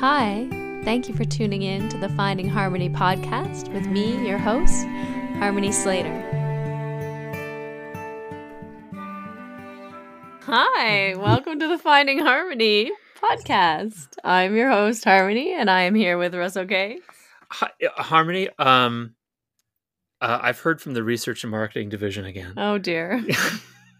Hi, thank you for tuning in to the Finding Harmony podcast with me, your host, Harmony Slater. Hi, welcome to the Finding Harmony podcast. I'm your host, Harmony, and I am here with Russell K. Hi, uh, Harmony, um, uh, I've heard from the research and marketing division again. Oh dear.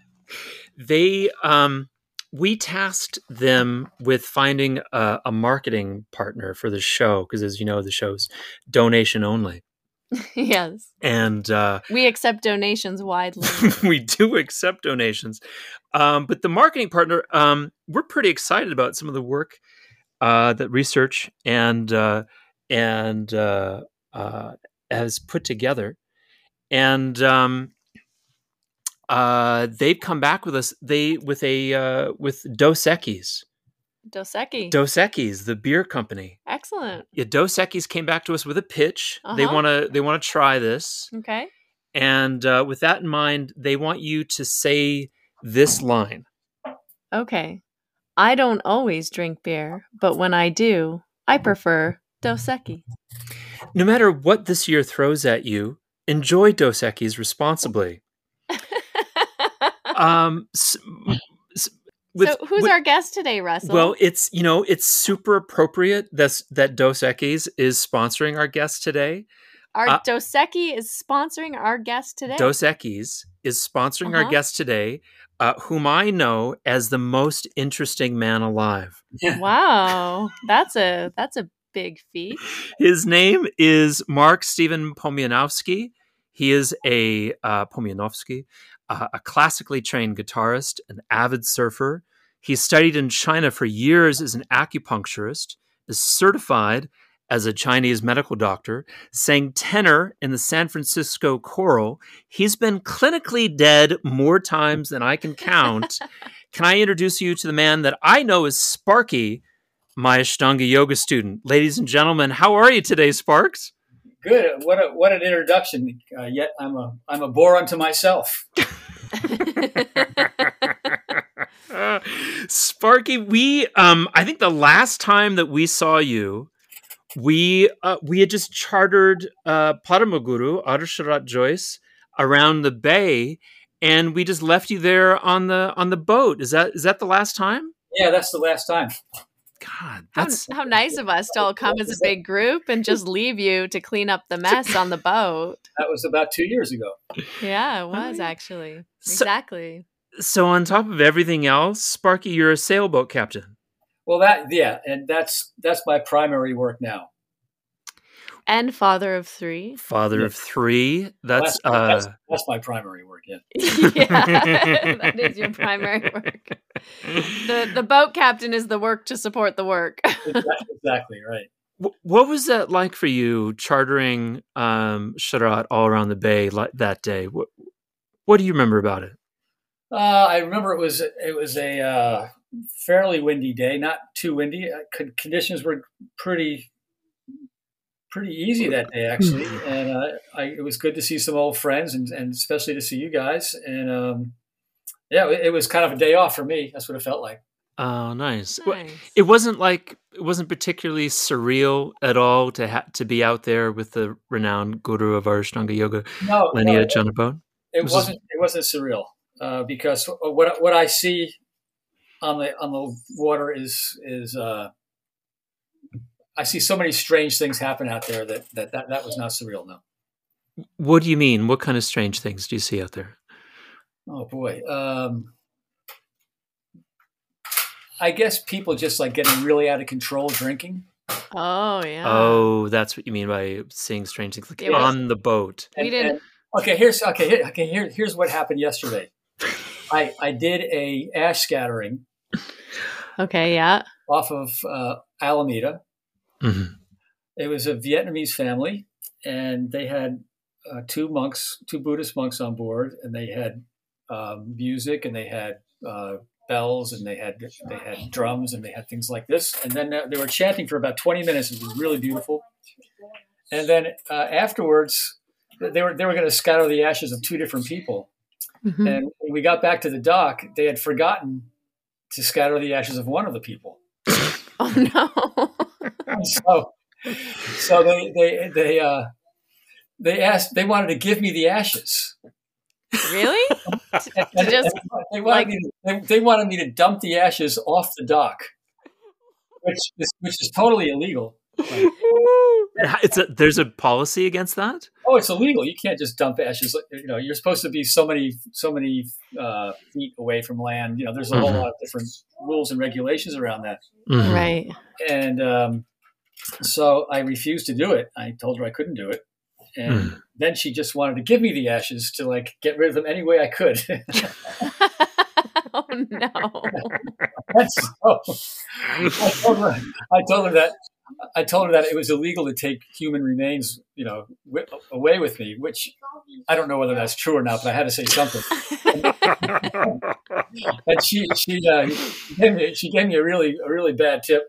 they, um, we tasked them with finding a, a marketing partner for the show because, as you know, the show's donation only, yes. and uh, We accept donations widely. we do accept donations. Um, but the marketing partner, um, we're pretty excited about some of the work uh, that research and uh, and uh, uh, has put together, and um, uh, they've come back with us. They with a uh, with Dos Equis, Dos Equis. Dos Equis, the beer company. Excellent. Yeah, Dos Equis came back to us with a pitch. They Uh-huh. want to they want to try this. Okay. And uh, with that in mind, they want you to say this line. Okay. I don't always drink beer, but when I do, I prefer Dos Equis. No matter what this year throws at you, enjoy Dos Equis responsibly. Um, s- s- with- so who's with- our guest today, Russell? Well, it's you know it's super appropriate that's that Dos Equis is sponsoring our guest today. our uh, Dos Equis is sponsoring our guest today. Dos Equis is sponsoring our Uh-huh. guest today, uh, whom I know as the most interesting man alive. wow, that's a that's a big feat. His name is Mark Stephen Pomianowski. He is a uh, Pomianowski, uh, a classically trained guitarist, an avid surfer. He studied in China for years as an acupuncturist, is certified as a Chinese medical doctor, sang tenor in the San Francisco Choral. He's been clinically dead more times than I can count. can I introduce you to the man that I know is Sparky, my Ashtanga yoga student? Ladies and gentlemen, how are you today, Sparks? Good. What a, what an introduction. Uh, yet I'm a I'm a bore unto myself. Uh, Sparky, we um I think the last time that we saw you, we uh, we had just chartered uh Paramaguru, R. Sharath Jois, around the bay, and we just left you there on the on the boat. Is that is that the last time? Yeah, that's the last time. God, How, that's how nice of us to all come as a big group and just leave you to clean up the mess on the boat. That was about two years ago. Yeah, it was actually. So- exactly. so on top of everything else, Sparky, you're a sailboat captain. Well, that yeah, and that's that's my primary work now. And father of three. Father Yeah. of three. That's that's, uh that's, that's my primary work. Yeah. yeah, that is your primary work. The the boat captain is the work to support the work. Exactly, exactly right. Wh- What was that like for you chartering um, Sharath all around the bay like that day? What, what do you remember about it? Uh, I remember it was it was a uh, fairly windy day, not too windy. Uh, conditions were pretty pretty easy that day actually, and uh, I, it was good to see some old friends and, and especially to see you guys. And um, yeah, it, it was kind of a day off for me. That's what it felt like. Oh, nice. Wh- Nice. It wasn't like it wasn't particularly surreal at all to ha- to be out there with the renowned guru of Ashtanga Yoga, No, no, Linnea it, it was- wasn't. It wasn't surreal uh, because what what I see on the on the water is is uh, I see so many strange things happen out there that that that, that was not surreal. No. What do you mean? What kind of strange things do you see out there? Oh boy. Um, I guess people just like getting really out of control drinking. Oh yeah. Oh, that's what you mean by seeing strange things like It on the boat. We didn't- and- okay, here's okay. Here, okay, here, here's what happened yesterday. I I did a ash scattering Okay. Yeah. off of uh, Alameda. Mhm. It was a Vietnamese family, and they had uh, two monks, two Buddhist monks on board, and they had um, music, and they had uh, bells, and they had they had drums, and they had things like this. And then uh, they were chanting for about twenty minutes. It was really beautiful. And then uh, afterwards, they were they were going to scatter the ashes of two different people. Mhm. And when we got back to the dock, they had forgotten to scatter the ashes of one of the people. Oh no. so, so they they they uh, they asked they wanted to give me the ashes. Really? And- To just, and they wanted like- me to, they, they wanted me to dump the ashes off the dock, which is which is totally illegal. It's a, there's a policy against that. Oh, it's illegal. You can't just dump ashes. You know, you're supposed to be so many so many uh, feet away from land. You know, there's a whole Mhm. lot of different rules and regulations around that. Mhm. right. And um, so I refused to do it. I told her I couldn't do it. And then she just wanted to give me the ashes to like get rid of them any way I could. oh no. And so I told her, I told her that I told her that it was illegal to take human remains, you know, wi- away with me. Which I don't know whether that's true or not, but I had to say something. And she she uh, gave me she gave me a really a really bad tip.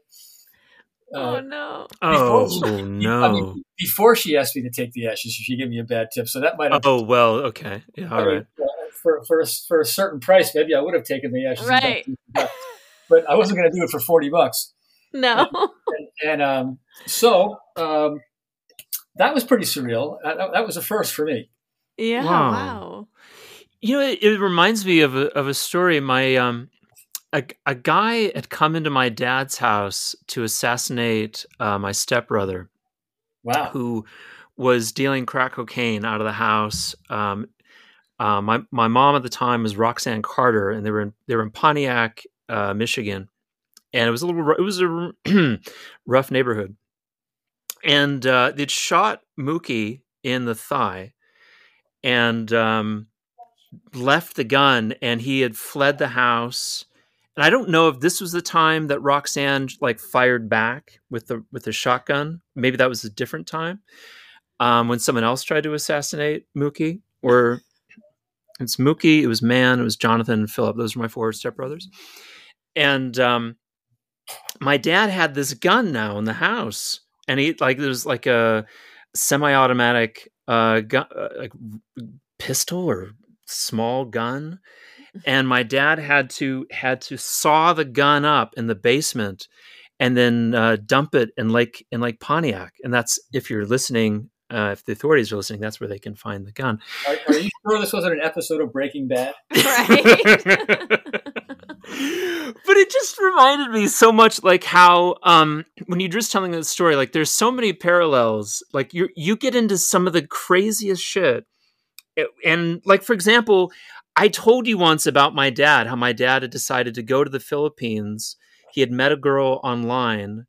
Oh Uh, no. Oh Before- I no. mean, before she asked me to take the ashes, she gave me a bad tip. So that might have Oh well. Okay. Yeah. All right. uh, for for a, for a certain price, maybe I would have taken the ashes, Right. but I wasn't going to do it for forty bucks. No. And, and um, so um, that was pretty surreal. That, that was a first for me. Yeah. Wow. Wow. You know, it, it reminds me of a of a story. My um, a a guy had come into my dad's house to assassinate uh, my stepbrother, Wow. who was dealing crack cocaine out of the house. Um, uh, my my mom at the time was Roxanne Carter, and they were in they were in Pontiac, uh, Michigan, and it was a little it was a rough neighborhood, and uh, they'd shot Mookie in the thigh, and um, left the gun, and he had fled the house. And I don't know if this was the time that Roxanne like fired back with the with the shotgun. Maybe that was a different time um, when someone else tried to assassinate Mookie. Or it's Mookie, it was Man, it was Jonathan and Philip. Those are my four stepbrothers. And um, my dad had this gun now in the house, and he like there's like a semi-automatic uh, gun, uh, like pistol or small gun and my dad had to had to saw the gun up in the basement and then uh, dump it in lake in lake pontiac and that's if you're listening uh, if the authorities are listening that's where they can find the gun Are, are you sure this wasn't an episode of Breaking Bad? Right. but it just reminded me so much like how um when you're just telling the story like there's so many parallels like you you get into some of the craziest shit and like for example i told you once about my dad how my dad had decided to go to the philippines he had met a girl online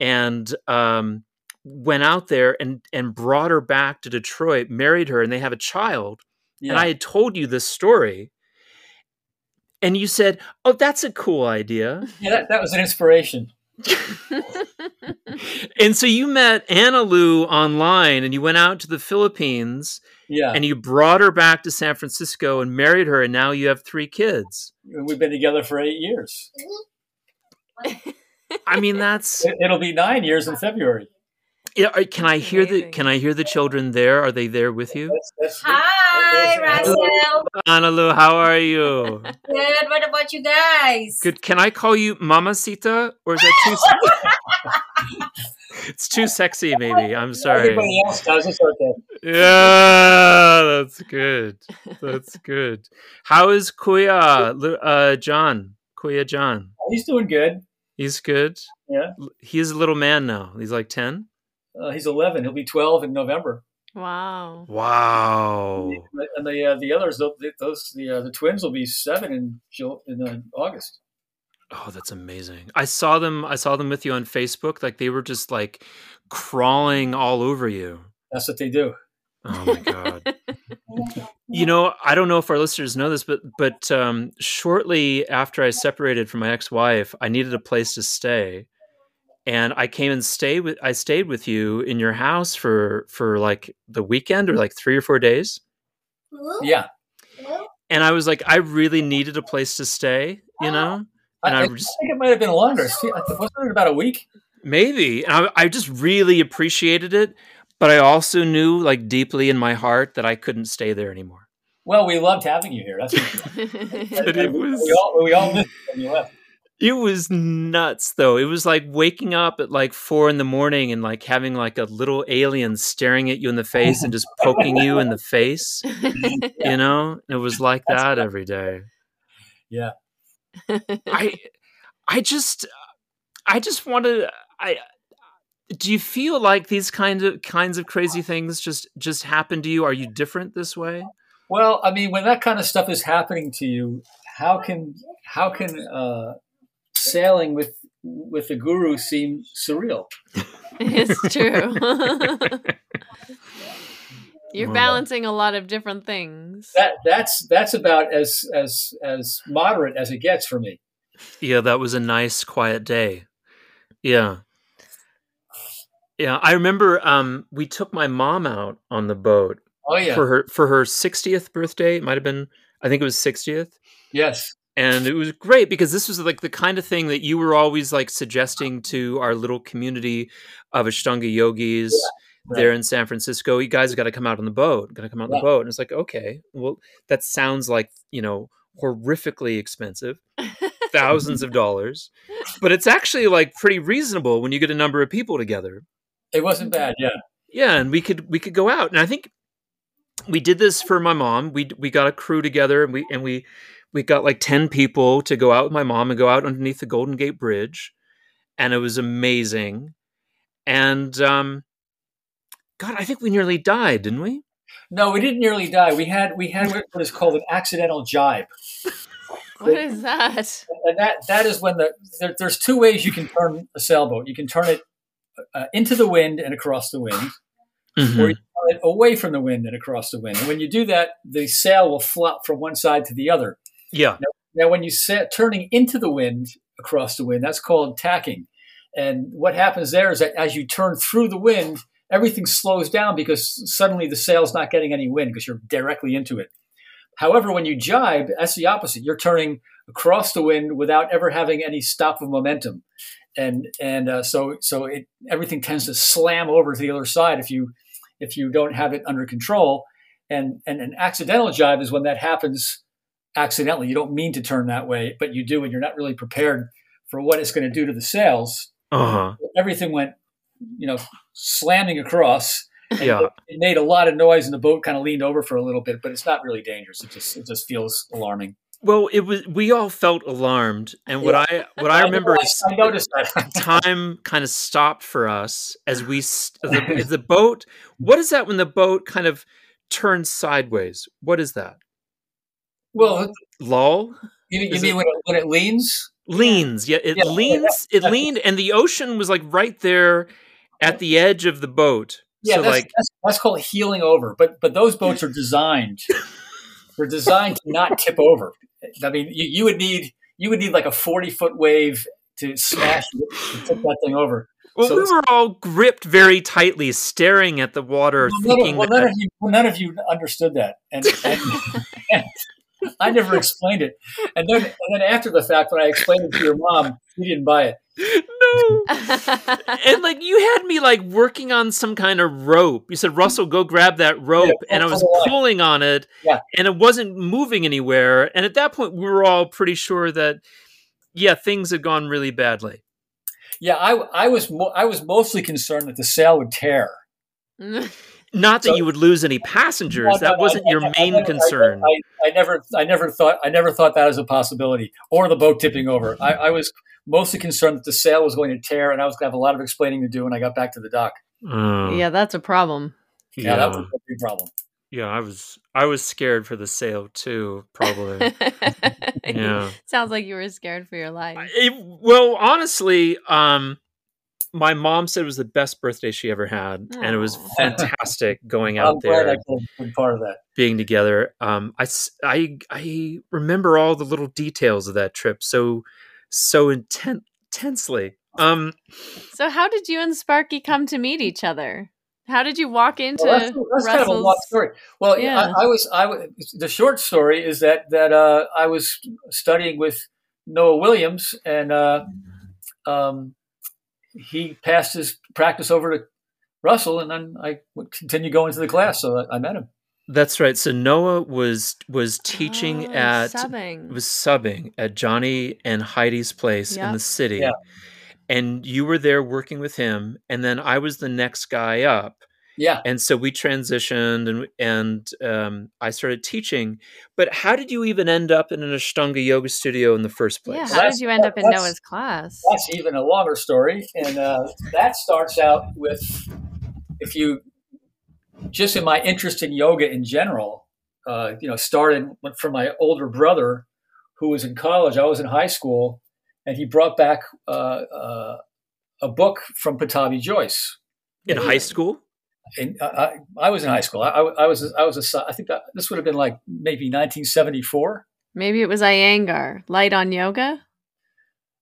and um went out there and and brought her back to detroit married her and they have a child Yeah. and I had told you this story, and you said, "Oh, that's a cool idea." yeah, that, that was an inspiration. and so you met Anna Lou online, and you went out to the Philippines, Yeah. and you brought her back to San Francisco and married her, and now you have three kids. We've been together for eight years. I mean, that's. It, it'll be nine years in February. Yeah, Can I hear the Can I hear the children there? Are they there with you? That's, that's, Hi, that's- Russell. Anna Lou, how are you? Good. What about you guys? Good. Can I call you Mamacita, or is that too? Sexy? It's too sexy, maybe. I'm sorry. Everybody else does. It's okay. Yeah, that's good. That's good. How is Kuya, uh, John? Kuya John. He's doing good. He's good. Yeah. He's a little man now. He's like 10. Uh, he's 11. He'll be 12 in November. wow. Wow. And the uh, the others, those those- the uh, the twins will be seven in in uh, August. Oh, that's amazing. I saw them I saw them with you on Facebook. Like they were just like crawling all over you. That's what they do. Oh my god. You know, I don't know if our listeners know this, but but um, shortly after I separated from my ex-wife, I needed a place to stay, and I came and stayed with I stayed with you in your house for for like the weekend or like three or four days, Yeah. and I was like, I really needed a place to stay, you know, I, and I I think it might have been longer. See, I Wasn't it about a week? maybe, and I, I just really appreciated it, but I also knew like deeply in my heart that I couldn't stay there anymore. Well, we loved having you here. That's But it was- we all we all missed you when you left. It was nuts though. It was like waking up at like four in the morning and like having like a little alien staring at you in the face and just poking you in the face. You know, it was like That's that right. every day. Yeah. I, I just, I just wanted. I do you feel like these kind of kinds of crazy things just just happen to you? Are you different this way? Well, I mean, when that kind of stuff is happening to you, how can how can uh, sailing with with the guru seem surreal? it's true. You're Well, balancing a lot of different things. That that's that's about as as as moderate as it gets for me. Yeah, that was a nice quiet day. Yeah. Yeah, I remember um we took my mom out on the boat Oh yeah, for her for her 60th birthday. It might have been I think it was 60th. yes, And it was great because this was like the kind of thing that you were always like suggesting to our little community of Ashtanga yogis right. there in San Francisco. You guys got to come out on the boat. Got to come out on Yeah. the boat. And it's like, okay, well, that sounds like, you know, horrifically expensive. thousands of dollars, but it's actually like pretty reasonable when you get a number of people together. it wasn't bad. Yeah, Yeah, and we could we could go out, and I think we did this for my mom. We we got a crew together, and we and we we got like ten people to go out with my mom and go out underneath the Golden Gate Bridge, and it was amazing. And um, God, I think we nearly died, didn't we? no, we didn't nearly die. We had we had what is called an accidental jibe, what is that? and that that is when the there, there's two ways you can turn a sailboat. You can turn it uh, into the wind and across the wind, Mhm. or you turn it away from the wind and across the wind. And when you do that, the sail will flop from one side to the other. Yeah, Now, when you set turning into the wind across the wind, that's called tacking. And what happens there is that as you turn through the wind, everything slows down because suddenly the sail's not getting any wind because you're directly into it. However, when you jibe, that's the opposite. You're turning across the wind without ever having any stop of momentum, and and uh, so so it everything tends to slam over to the other side if you if you don't have it under control. And and an accidental jibe is when that happens accidentally. You don't mean to turn that way, but you do, and you're not really prepared for what it's going to do to the sails. uh huh, Everything went, you know, slamming across. yeah. It made a lot of noise, and the boat kind of leaned over for a little bit, but it's not really dangerous. It just it just feels alarming. Well, it was. We all felt alarmed, and what I what I remember is I noticed that. time kind of stopped for us as we the, the boat. What is that when the boat kind of turns sideways? What is that? Well, Lull you, you mean it- when it, when it leans? leans. Yeah, it Yeah, leans. It leaned, and the ocean was like right there at the edge of the boat. Yeah, so that's, like, that's that's called heeling over. But but those boats are designed. they're designed to not tip over. I mean, you, you would need you would need like a forty foot wave to smash to tip that thing over. well, so we were all gripped very tightly, staring at the water, Well, none, thinking of, well, that. none of you, well, none of you understood that, and, and, and I never explained it. And then, and then after the fact, when I explained it to your mom, you didn't buy it. no. and like you had me like working on some kind of rope. You said, Russell, go grab that rope. and I was pulling on it Yeah. and it wasn't moving anywhere. And at that point, we were all pretty sure that, yeah, things had gone really badly. Yeah, I, I was mo- I was mostly concerned that the sail would tear. Not that So- you would lose any passengers. No, no, that no, wasn't I- your I- I main I- concern. I, I never, I never thought, I never thought that as a possibility, or the boat tipping over. I, I was mostly concerned that the sail was going to tear, and I was going to have a lot of explaining to do when I got back to the dock. Oh, yeah, that's a problem. Yeah, that was a big problem. yeah, I was I was scared for the sail too, probably. yeah. Sounds like you were scared for your life. It, well, honestly, um, my mom said it was the best birthday she ever had, and it was fantastic going I'm out glad I there, could have part of that. being together. Um, I, s- I, I remember all the little details of that trip so, so inten- intensely. Um, So, how did you and Sparky come to meet each other? How did you walk into Well, that's that's kind of a long story. Well, yeah. Yeah. I, I was. I was. The short story is that that uh, I was studying with Noah Williams, and uh, um, he passed his practice over to Russell, and then I would continue going to the class. So I, I met him. That's right. So Noah was was teaching Oh, at subbing. was subbing at Johnny and Heidi's place in the city. Yeah. And you were there working with him, and then I was the next guy up. Yeah. And so we transitioned, and and um, I started teaching. But how did you even end up in an Ashtanga yoga studio in the first place? Yeah, how That's- did you end up in Noah's class? That's even a longer story, and uh, that starts out with if you just in my interest in yoga in general. Uh, you know, started from my older brother who was in college. I was in high school, and he brought back uh, uh, a book from Pattabhi Jois. in high school? And I, I, I was in high school. I, I, I was I was a I si- I think that, this would have been like maybe 1974. Maybe it was Iyengar. Light on yoga?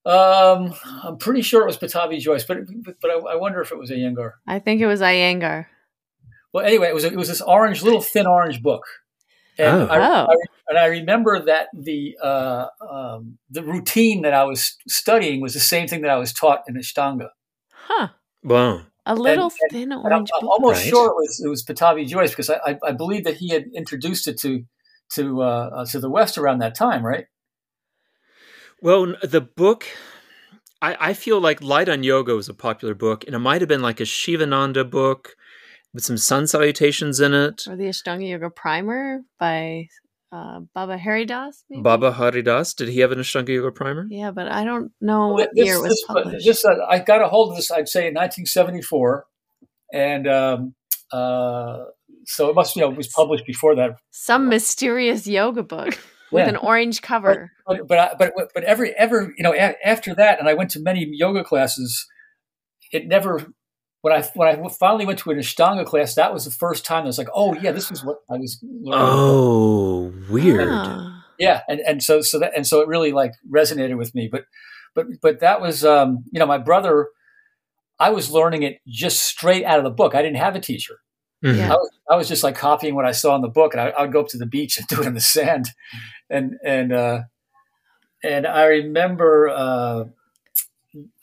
Um, I'm pretty sure it was Pattabhi Jois, but but, but I, I wonder if it was Iyengar. I think it was Iyengar. Well, anyway, it was it was this orange, little thin orange book, and Oh. I, Oh. I- and I remember that the uh, um, the routine that I was studying was the same thing that I was taught in Ashtanga. Huh. Wow. A little and- thin And I'm, orange I'm book. almost Right. sure it was it was Pattabhi Jois because I, I, I believe that he had introduced it to to uh, uh, to the West around that time, right? Well, the book, I, I feel like Light on Yoga was a popular book, and it might have been like a Shivananda book with some sun salutations in it. Or the Ashtanga Yoga Primer by uh, Baba Hari Dass, maybe? Baba Hari Dass, did he have an Ashtanga Yoga primer? Yeah, but I don't know Well, what this- year it was this- published. This, uh, I got a hold of this, I'd say, in 1974, and um, uh, so it must, you know, it was published before that. Some mysterious yoga book with Yeah. an orange cover. But but I, but but every ever you know a, after that, and I went to many yoga classes. It never when I when I finally went to an Ashtanga class, that was the first time I was like, oh yeah, this was what I was learning. Oh, weird. Ah. yeah and and so so that and so it really like resonated with me but but but that was um you know my brother i was learning it just straight out of the book i didn't have a teacher Mhm. Yeah. I was, I was just like copying what i saw in the book and I, I would go up to the beach and do it in the sand and and uh and i remember uh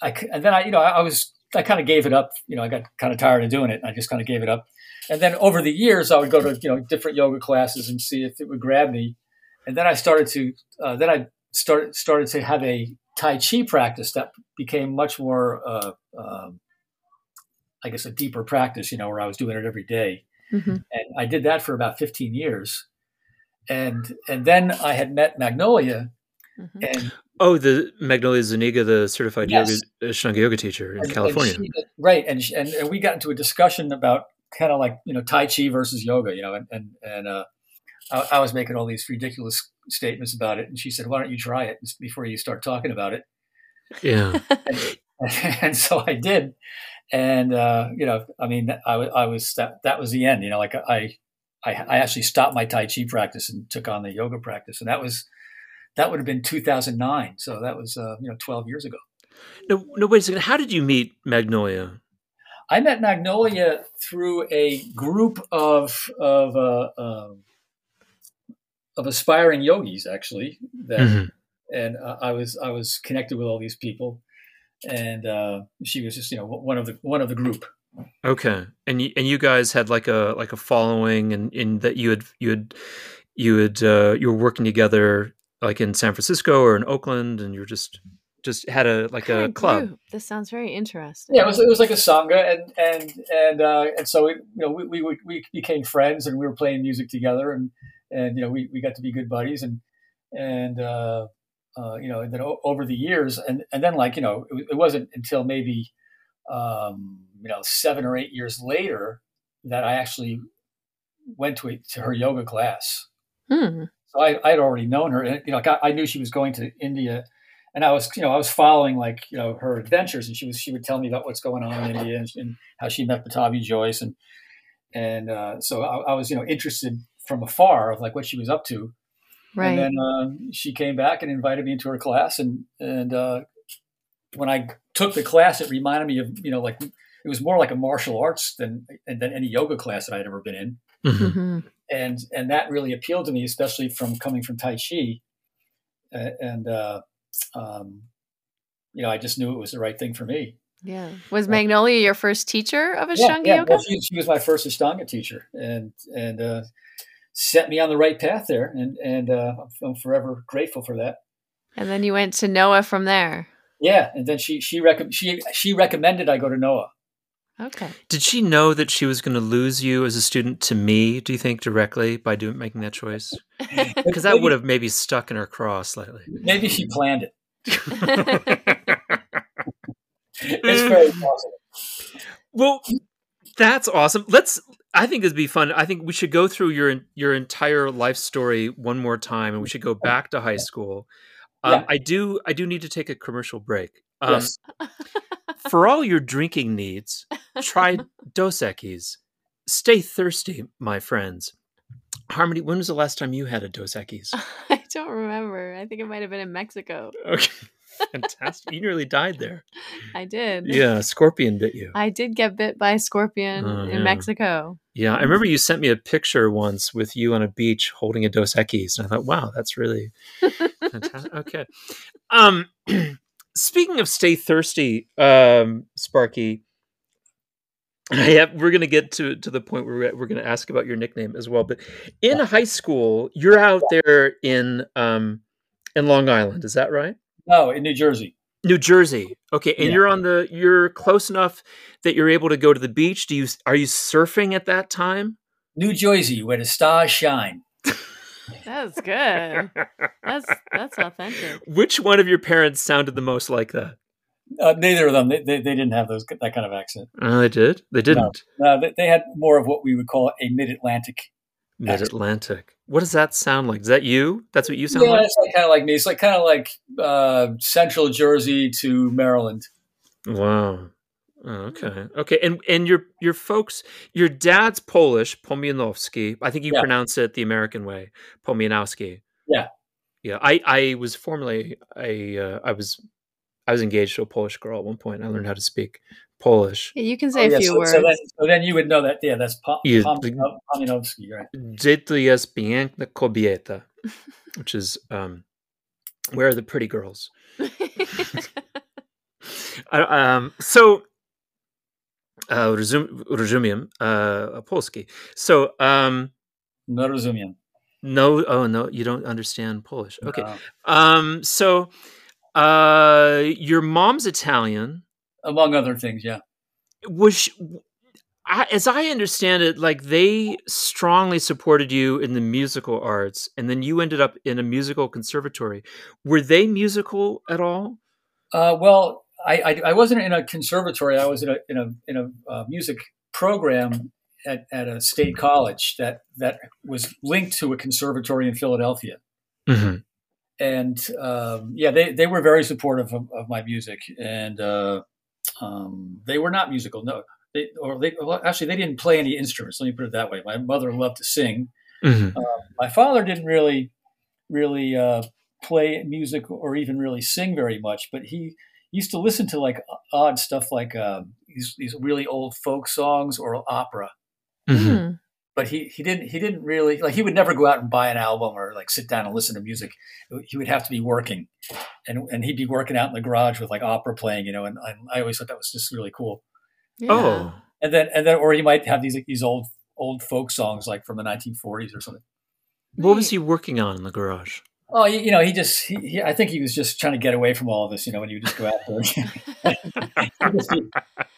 i c- and then i you know i, I was i kind of gave it up you know i got kind of tired of doing it and i just kind of gave it up and then over the years i would go to you know different yoga classes and see if it would grab me and then I started to uh, then I started started to have a Tai Chi practice that became much more, uh, um, I guess, a deeper practice. You know, where I was doing it every day, Mhm. and I did that for about 15 years, and and then I had met Magnolia, Mhm. and Oh, the Magnolia Zuniga, the certified Yes. yoga Ashtanga yoga teacher in and- California. and she- right? And, she- and and we got into a discussion about kind of like you know Tai Chi versus yoga, you know, and and and uh, I, I was making all these ridiculous statements about it, and she said, "Why don't you try it before you start talking about it?" yeah. and so I did, and uh, you know, I mean, I, I was that that was the end. You know, like I, I, I actually stopped my Tai Chi practice and took on the yoga practice, and that was that would have been 2009. So that was uh, you know 12 years ago. No, no, wait a second. How did you meet Magnolia? I met Magnolia through a group of of uh, um, of aspiring yogis, actually. That Mhm. and uh, I was I was connected with all these people, and uh, she was just you know one of the one of the group. Okay, and you, and you guys had like a like a following, and in that you had you had you had uh, you were working together like in San Francisco or in Oakland, and you're just just had a like Kind a of club. This sounds very interesting. Yeah, it was, it was like a sangha, and and and uh, and so it, you know we, we we became friends, and we were playing music together, and and you know we, we got to be good buddies, and and uh, uh, you know and then o- over the years, and and then like you know it, it wasn't until maybe um, you know seven or eight years later that I actually went to a, to her yoga class. Hmm. So I I had already known her, and you know like I, I knew she was going to India and I was, you know, I was following like, you know, her adventures, and she was, she would tell me about what's going on in India and, and how she met Pattabhi Jois, and and uh, so I, I was, you know, interested from afar of like what she was up to. Right. And then uh, she came back and invited me into her class, and and uh, when I took the class, it reminded me of, you know, like it was more like a martial arts than than any yoga class that I'd ever been in Mhm. Mhm. And and that really appealed to me, especially from coming from Tai Chi, uh, and uh, um, you know, I just knew it was the right thing for me. Yeah. Was Magnolia your first teacher of Yeah, Ashtanga yeah. yoga? Well, she, she was my first Ashtanga teacher, and and uh, set me on the right path there, and and uh, I'm forever grateful for that. And then you went to Noah from there. Yeah, and then she she rec- she she recommended I go to Noah. Okay. Did she know that she was going to lose you as a student to me? Do you think directly by doing making that choice? Because that would have maybe stuck in her craw slightly. maybe she planned it. It's very possible. well, that's awesome. Let's. I think it'd be fun. I think we should go through your your entire life story one more time, and we should go back to high school. Um, Yeah. I do. I do need to take a commercial break. Um, Yes. For all your drinking needs, try Dos Equis. Stay thirsty, my friends. Harmony, when was the last time you had a Dos Equis? I don't remember. I think it might have been in Mexico. Okay, fantastic. You nearly died there. I did. Yeah, a scorpion bit you. I did get bit by a scorpion Oh, in yeah. Mexico. Yeah, I remember you sent me a picture once with you on a beach holding a Dos Equis, and I thought, wow, that's really fantastic. Okay. Um, speaking of stay thirsty, um, Sparky, I have, we're going to get to to the point where we're, we're going to ask about your nickname as well. But in high school, you're out there in um, in Long Island, is that right? No, in New Jersey. New Jersey. Okay, and Yeah. you're on the you're close enough that you're able to go to the beach. Do you are you surfing at that time? New Jersey, where the stars shine. That's good. That's that's authentic. Which one of your parents sounded the most like that? Uh, neither of them. They, they, they didn't have those that kind of accent. Oh, they did. They didn't. No, they, they had more of what we would call a mid-Atlantic. Mid Atlantic. What does that sound like? Is that you? That's what you sound yeah, like. it's like, kind of like me. It's like kind of like uh, Central Jersey to Maryland. Wow. Oh, okay. Okay. And and your your folks, your dad's Polish, Pomianowski. I think you Yeah. pronounce it the American way, Pomianowski. Yeah. Yeah. I I was formerly a uh, I was I was engaged to a Polish girl at one point. I learned how to speak Polish. Yeah, you can say Oh, yeah, a few so, words. So then, so then you would know that. Yeah, that's Pom- Yeah, Pom- Pomianowski, right? Gdzie tu jest piękna kobieta, which is um, where are the pretty girls? I, um, so, rozum, rozumiem, uh, Polski. So, um, No rozumiem. no, oh no, you don't understand Polish. Okay. No. Um, so, uh, your mom's Italian. among other things, yeah. Was she, I, as I understand it, like they strongly supported you in the musical arts, and then you ended up in a musical conservatory. Were they musical at all? Uh, well, I, I I wasn't in a conservatory. I was in a in a in a uh, music program at, at a state college that that was linked to a conservatory in Philadelphia. Mm-hmm. and um, yeah, they, they were very supportive of, of my music, and uh, um, they were not musical. No, they or they well, actually they didn't play any instruments. Let me put it that way. My mother loved to sing. Mm-hmm. My father didn't really really uh, play music or even really sing very much, but he used to listen to like odd stuff like uh, these these really old folk songs or opera. Mm-hmm. Hmm. But he, he didn't he didn't really like he would never go out and buy an album or like sit down and listen to music. He would have to be working, and and he'd be working out in the garage with like opera playing, you know. And I, I always thought that was just really cool. Yeah. Oh, And then and then or he might have these like, these old old folk songs like from the 1940s or something. what was he working on in the garage? Oh, you, you know, he just, he, he, I think he was just trying to get away from all of this, you know, when you just go out there. He'd just be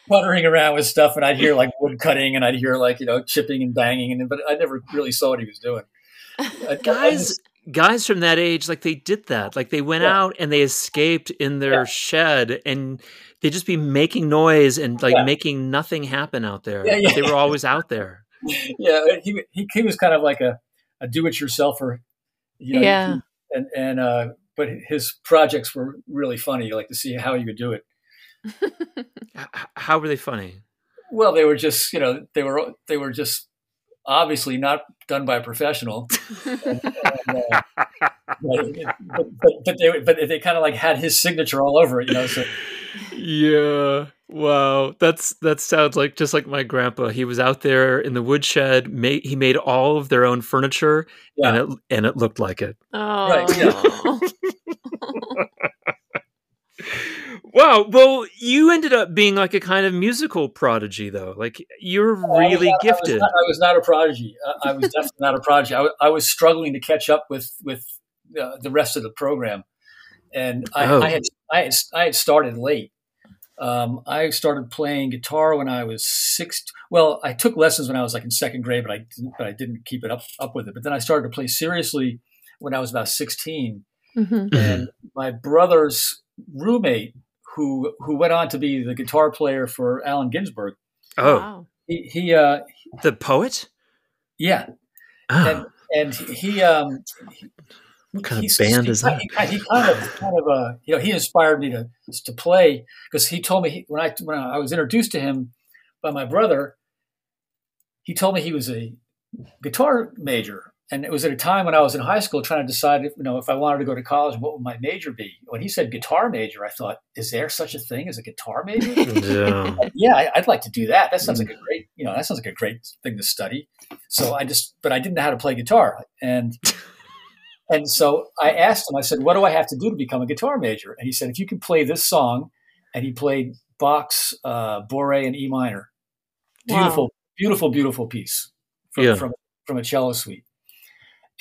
puttering around with stuff, and I'd hear like wood cutting, and I'd hear like, you know, chipping and banging, and but I never really saw what he was doing. I- I Guys, just- guys from that age, like they did that. Like they went Yeah. out and they escaped in their Yeah. shed, and they just be making noise and like Yeah. making nothing happen out there. Yeah, yeah. They were always out there. yeah, he, he, he was kind of like a, a do-it-yourselfer, you know, Yeah. And, and, uh, but his projects were really funny. You like to see how you could do it. H- h- how were they funny? Well, they were just, you know, they were, they were just obviously not done by a professional. and, uh, but, but, but they but they kind of like had his signature all over it, you know. So Yeah. Wow. That's that sounds like just like my grandpa. He was out there in the woodshed. Made, he made all of their own furniture, and it and it looked like it. Oh. Right, Wow. Well, you ended up being like a kind of musical prodigy, though. Like you're really I not, gifted. I was, not, I was not a prodigy. I, I was definitely not a prodigy. I, I was struggling to catch up with with uh, the rest of the program, and I, Oh. I had I had I had started late. Um, I started playing guitar when I was six. Well, I took lessons when I was like in second grade, but I didn't, but I didn't keep it up up with it. But then I started to play seriously when I was about sixteen, Mhm. Mhm. and my brother's roommate, who who went on to be the guitar player for Allen Ginsberg, oh, Wow. he, he uh, the poet. yeah, Oh. and and he um he- What kind of band he, is that? He, he kind of kind of uh you know he inspired me to to play because he told me he, when I when I was introduced to him by my brother, he told me he was a guitar major, and it was at a time when I was in high school trying to decide if, you know if I wanted to go to college, what would my major be? When he said guitar major, I thought, is there such a thing as a guitar major? yeah. yeah, I, I'd like to do that. That sounds like a great, you know, that sounds like a great thing to study. So I just, but I didn't know how to play guitar, and and so I asked him. I said, "What do I have to do to become a guitar major?" And he said, "If you can play this song," and he played Bach's uh, Bourrée in E minor, Wow. beautiful, beautiful, beautiful piece from, Yeah. from from a cello suite.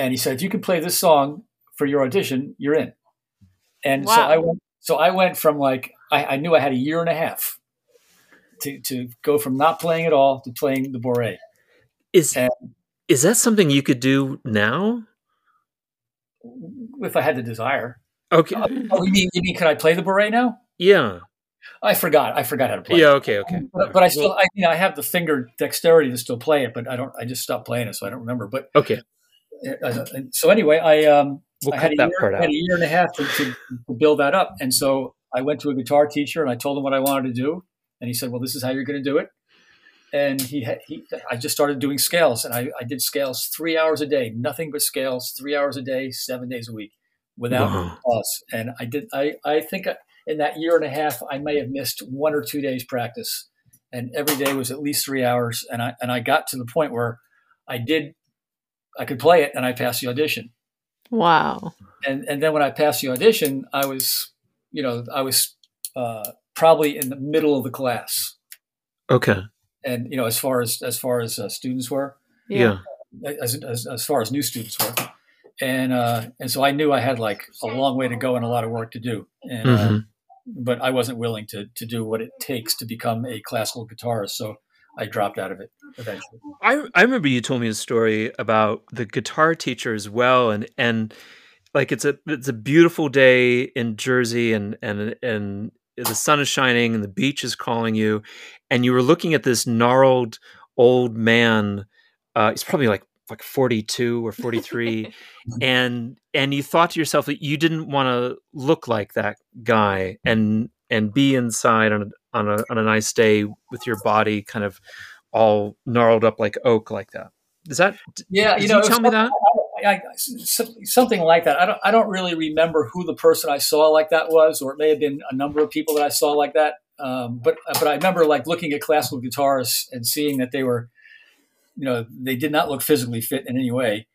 And he said, "If you can play this song for your audition, you're in." And so I went. So I went from like I, I knew I had a year and a half to to go from not playing at all to playing the Bourrée. Is And- is that something you could do now? If I had the desire. Okay. Uh, oh, you mean you mean could I play the Bourrée now? Yeah. I forgot. I forgot how to play. Yeah. Okay. Okay. But, but I still, I, you know, I have the finger dexterity to still play it, but I don't. I just stopped playing it, so I don't remember. But Okay. Uh, and so anyway, I um, We'll I had a that year, had a year and a half to, to, to build that up, and so I went to a guitar teacher and I told him what I wanted to do, and he said, "Well, this is how you're going to do it." And he, had, he, I just started doing scales, and I, I did scales three hours a day, nothing but scales, three hours a day, seven days a week, without Wow. pause. And I did, I, I think in that year and a half, I may have missed one or two days practice, and every day was at least three hours. And I, and I got to the point where I did, I could play it, and I passed the audition Wow. and and then when I passed the audition, I was, you know, I was uh, probably in the middle of the class, Okay. and you know, as far as as far as uh, students were, Yeah. as, as as far as new students were, and uh, and so I knew I had like a long way to go and a lot of work to do, and uh, Mhm. but I wasn't willing to to do what it takes to become a classical guitarist, so I dropped out of it eventually. I I remember you told me a story about the guitar teacher as well, and and like it's a it's a beautiful day in Jersey, and and and the sun is shining, and the beach is calling you, and you were looking at this gnarled old man. Uh, he's probably like like forty two or forty three, and and you thought to yourself that you didn't want to look like that guy, and and be inside on a, on a on a nice day with your body kind of all gnarled up like oak like that. Is that? Yeah, you know, you tell me that? I, I, something like that. I don't. I don't really remember who the person I saw like that was, or it may have been a number of people that I saw like that. Um, but but I remember like looking at classical guitarists and seeing that they were, you know, they did not look physically fit in any way,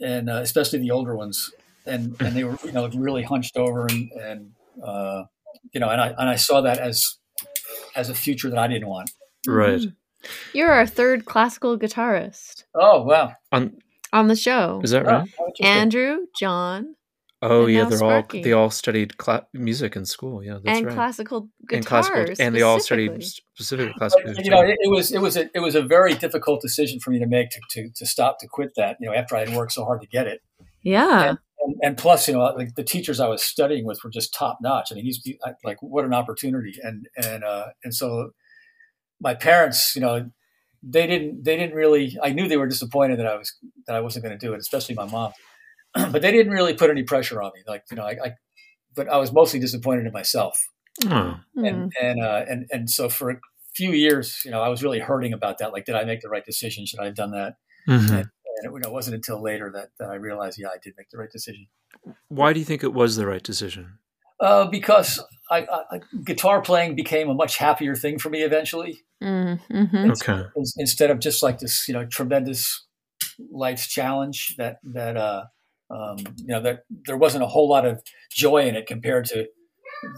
and uh, especially the older ones, and and they were you know really hunched over and and uh, you know, and I and I saw that as as a future that I didn't want. Right. Mhm. You're our third classical guitarist Oh wow, On on the show. is that Oh, right? how interesting. Andrew, John, Oh and yeah, they're Sparky. all they all studied cla- music in school. Yeah, that's and right. classical guitar. and classical, and they all studied specifically. specifically classical. But, you know, it, it was it was a, it was a very difficult decision for me to make to, to to stop to quit that. You know, after I had worked so hard to get it, Yeah. and, and plus, you know, like the teachers I was studying with were just top notch. I mean, these I- like what an opportunity, and and uh, and so my parents, you know, they didn't they didn't really. I knew they were disappointed that I was that I wasn't going to do it, especially my mom. but they didn't really put any pressure on me. Like you know, I, I but I was mostly disappointed in myself Mm. and and uh, and and so for a few years, you know, I was really hurting about that. Like, did I make the right decision? Should I have done that? mhm. And it, you know, it wasn't until later that, that I realized, yeah, I did make the right decision. Why do you think it was the right decision? Uh, because I, I, guitar playing became a much happier thing for me eventually. Mm, mhm. Okay. Instead of just like this, you know, tremendous life's challenge that that uh, um, you know that there wasn't a whole lot of joy in it compared to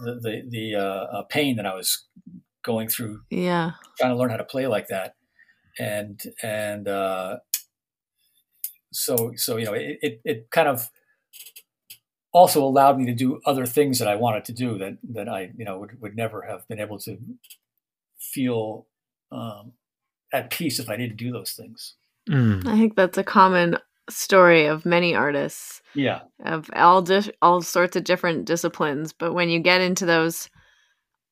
the the, the uh, uh, pain that I was going through Yeah. trying to learn how to play like that, and and uh, so so you know it, it it kind of also allowed me to do other things that I wanted to do that that I you know would would never have been able to feel um, at peace if I didn't do those things. Mm. I think that's a common story of many artists Yeah, of all di- all sorts of different disciplines, but when you get into those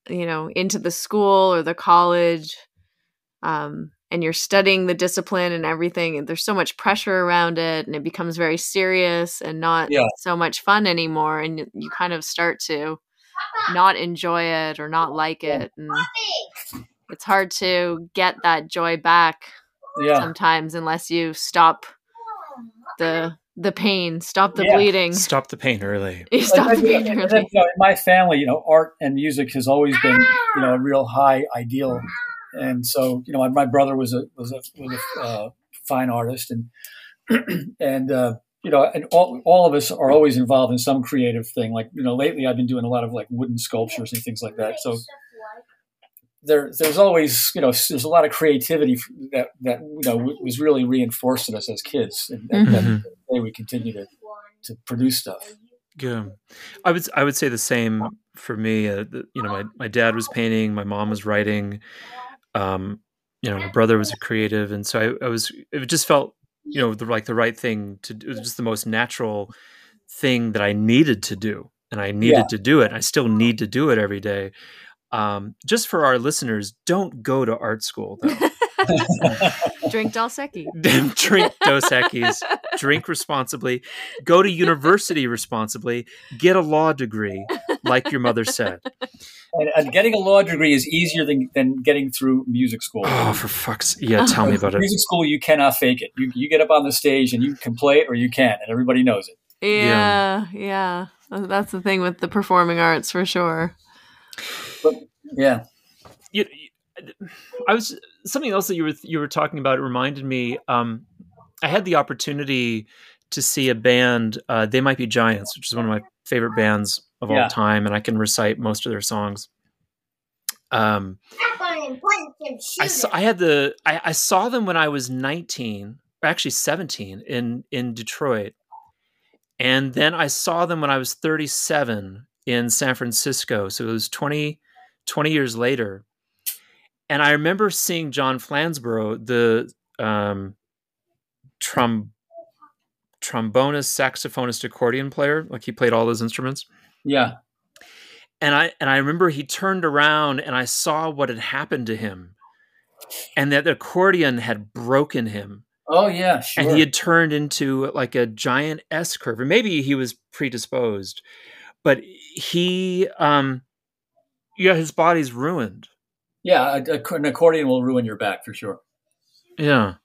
you know, into the school or the college um and you're studying the discipline and everything and there's so much pressure around it and it becomes very serious and not Yeah. so much fun anymore and you- you kind of start to not enjoy it or not like it and it's hard to get that joy back yeah. sometimes unless you stop the the pain, stop the Yeah. bleeding. Stop the pain early. You stop And the pain and then, early. you know, in my family, you know, art and music has always been, you know, a real high ideal. And so, you know, my, my brother was a was a was a uh, fine artist, and and uh, you know, and all all of us are always involved in some creative thing. Like, you know, lately I've been doing a lot of like wooden sculptures and things like that. So there there's always you know there's a lot of creativity that that you know was really reinforced in us as kids, and, and that Mhm. today we continue to to produce stuff. Yeah, I would I would say the same for me. Uh, the, you know, my my dad was painting, my mom was writing. Um, you know, my brother was a creative, and so I, I was. It just felt you know the like the right thing to do. It was just the most natural thing that I needed to do, and I needed Yeah. to do it. I still need to do it every day. Um, just for our listeners, don't go to art school though. Drink Dos Equis. drink Dos Equis, drink responsibly, go to university responsibly, get a law degree, like your mother said. And, and getting a law degree is easier than, than getting through music school. Oh, for fuck's yeah, tell me about it. Music school, you cannot fake it. You, you get up on the stage and you can play it or you can't, and everybody knows it. Yeah, yeah. That's the thing with the performing arts for sure. Yeah. You, I was something else that you were you were talking about. It reminded me. Um, I had the opportunity to see a band. Uh, they might be Giants, which is one of my favorite bands of Yeah. all time, and I can recite most of their songs. Um, I saw, I had the I, I saw them when I was 19, or actually 17 in in Detroit. And then I saw them when I was 37 in San Francisco. So it was 20 20 years later. And I remember seeing John Flansburgh, the um trom trombonist, saxophonist, accordion player, like he played all those instruments Yeah. and I and I remember he turned around and I saw what had happened to him, and that the accordion had broken him, Oh, yeah. Sure. and he had turned into like a giant S curve. And maybe he was predisposed, but he, um, yeah, his body's ruined. yeah. An accordion will ruin your back for sure. Yeah,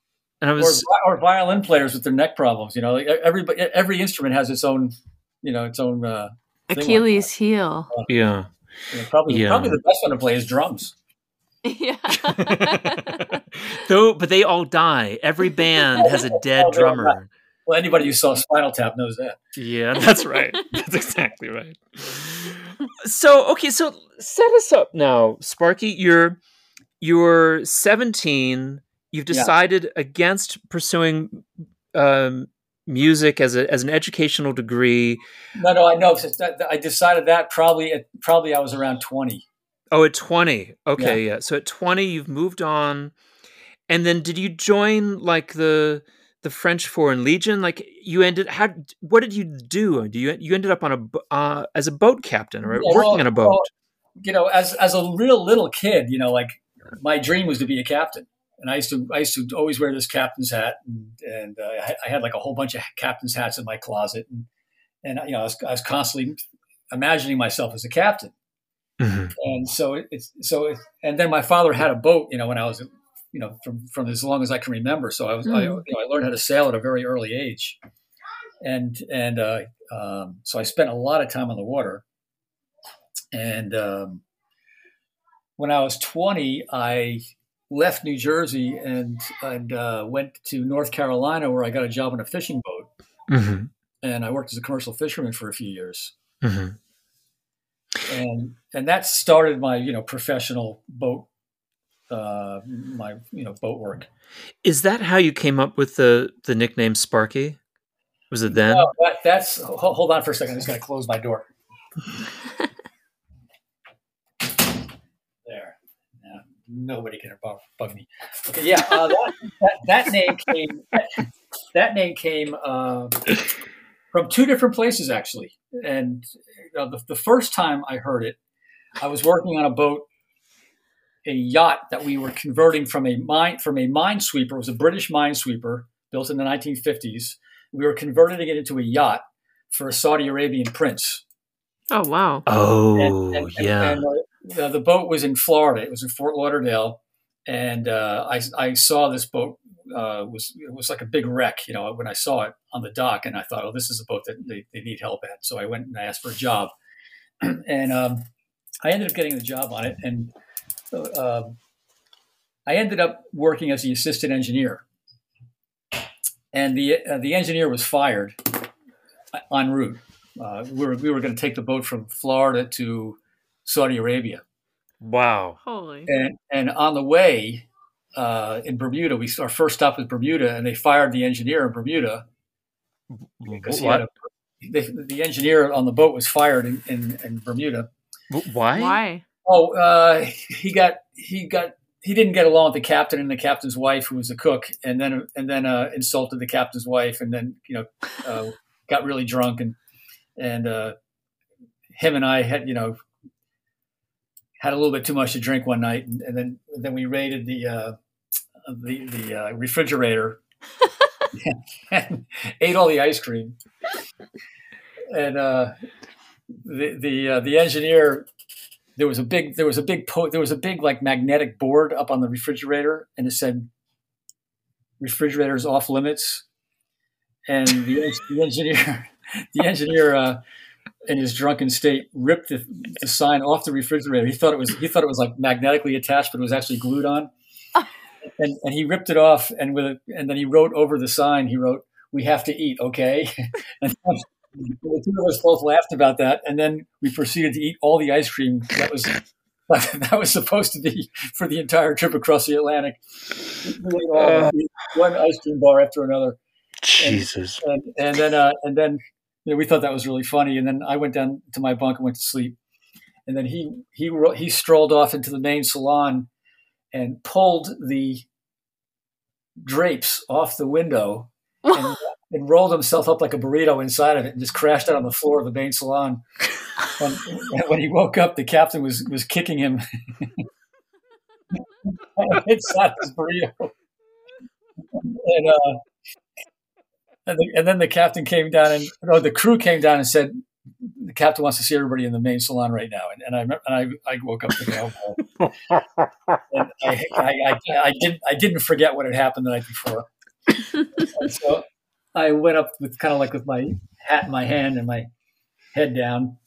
and I Or, was or violin players with their neck problems. You know, like every every instrument has its own, you know, its own. Uh, Thing like Achilles heel. yeah. you know, probably Yeah. probably the best one to play is drums. yeah. Though, but they all die. Every band has a dead Oh, drummer. Well, anybody who saw Spinal Tap knows that. Yeah, that's right. that's exactly right. So, okay, so set us up now, Sparky. You're you're 17. You've Yeah. decided against pursuing um, music as a as an educational degree. No, no, I know. I decided that probably at probably I was around twenty. Oh, at 20. Okay, yeah. So at 20, you've moved on. And then did you join like the the French Foreign Legion? Like you ended how what did you do? Do you you ended up on a uh, as a boat captain or Yeah, working well- on a boat? well, you know, as as a real little kid, you know, like my dream was to be a captain, and I used to I used to always wear this captain's hat, and, and uh, I, had- I had like a whole bunch of captain's hats in my closet, and and you know, I was, I was constantly imagining myself as a captain, Mhm. and so it, it's so it, and then my father had a boat, you know, when I was you know from from as long as I can remember, so I was I, Mm. you know, I learned how to sail at a very early age, and and uh, um, so I spent a lot of time on the water. And um, when I was 20, I left New Jersey and, and uh, went to North Carolina where I got a job on a fishing boat. Mhm. And I worked as a commercial fisherman for a few years. Mhm. and and that started my you know professional boat uh, my you know boat work. Is that how you came up with the the nickname Sparky? Was it then? No, that, that's hold on for a second. I'm just going to close my door. there. Yeah, nobody can bug, bug me. Okay, yeah, uh, that, that, that name came. That name came uh, from two different places actually. And you know, the, the first time I heard it, I was working on a boat, a yacht that we were converting from a mine from a minesweeper. It was a British minesweeper built in the 1950s. We were converting it into a yacht for a Saudi Arabian prince. Oh wow. Oh, And- and- yeah. and, uh, the boat was in Florida. It was in Fort Lauderdale, and uh, I, I saw this boat uh, was it was like a big wreck. You know, when I saw it on the dock, and I thought, oh, this is a boat that they, they need help at. So I went and I asked for a job, and um, I ended up getting the job on it, and uh, I ended up working as the assistant engineer. And the uh, the engineer was fired en route. Uh, we were we were going to take the boat from Florida to Saudi Arabia, wow. Holy. and and on the way uh, in Bermuda, we our first stop was Bermuda, and they fired the engineer in Bermuda because he had a, the, the engineer on the boat was fired in, in, in Bermuda. Why? Why? Oh, uh, he got he got he didn't get along with the captain and the captain's wife, who was a cook, and then and then uh, insulted the captain's wife, and then you know uh, got really drunk and and uh, him and I had you know had a little bit too much to drink one night, and, and then then we raided the uh, the the uh, refrigerator and ate all the ice cream, and uh, the the uh, the engineer there was a big there was a big po- there was a big like magnetic board up on the refrigerator and it said refrigerators off limits. And the, the engineer the engineer uh, in his drunken state ripped the, the sign off the refrigerator. He thought it was he thought it was like magnetically attached but it was actually glued on. And, and he ripped it off and with a, and then he wrote over the sign he wrote we have to eat okay? And the two of us both laughed about that, and then we proceeded to eat all the ice cream that was that was supposed to be for the entire trip across the Atlantic. We ate all of one ice cream bar after another, Jesus. and, and then uh, and then you know, we thought that was really funny. And then I went down to my bunk and went to sleep. And then he he he strolled off into the main salon and pulled the drapes off the window and, and rolled himself up like a burrito inside of it and just crashed out on the floor of the main salon. And, and when he woke up, the captain was was kicking him inside his burrito. And uh, and, the, and then the captain came down and no, the crew came down and said the captain wants to see everybody in the main salon right now. And, and I remember, and I, I woke up thinking, oh, and I, I, I, I didn't I didn't forget what had happened the night before. So I went up with kind of like with my hat in my hand and my head down,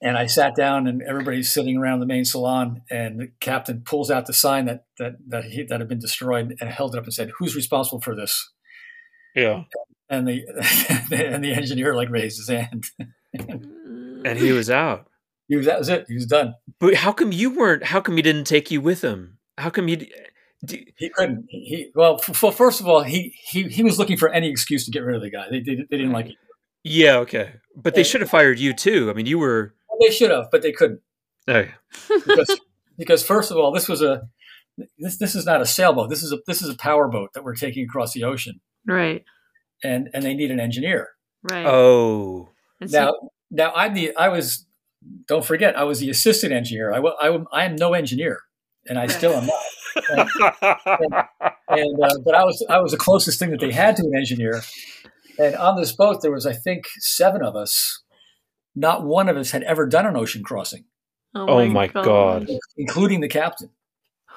and I sat down, and everybody's sitting around the main salon, and the captain pulls out the sign that that that he, that had been destroyed and held it up and said, "Who's responsible for this?" Yeah. And the and the engineer like raised his hand. And he was out. He was that was it. He was done. But how come you weren't? How come he didn't take you with him? How come you? d- d- He couldn't. He, he well, f- f- first of all, he, he he was looking for any excuse to get rid of the guy. They they, they didn't like it. Yeah. Okay. But they Yeah. should have fired you too. I mean, you were. Well, they should have, but they couldn't Oh, because because first of all, this was a this this is not a sailboat. This is a this is a power boat that we're taking across the ocean, Right. And and they need an engineer. Right. oh. And so- Now now I'm the I was don't forget I was the assistant engineer. I wa- I am I am no engineer, and I still am not. And uh, but I was I was the closest thing that they had to an engineer. And on this boat, there was I think seven of us. Not one of us had ever done an ocean crossing, Oh my God. including the captain.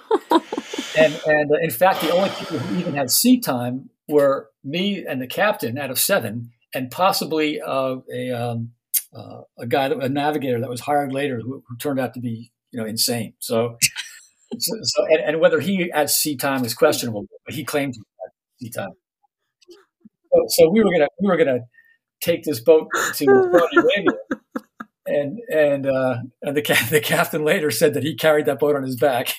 and and uh, in fact, the only people who even had sea time were me and the captain out of seven, and possibly uh, a um, uh, a guy, that, a navigator that was hired later, who, who turned out to be you know insane. So, so, so and, and whether he had sea time is questionable, but he claimed he had seat time. So, so we were gonna we were gonna take this boat to Saudi Arabia, and and uh, and the ca- the captain later said that he carried that boat on his back.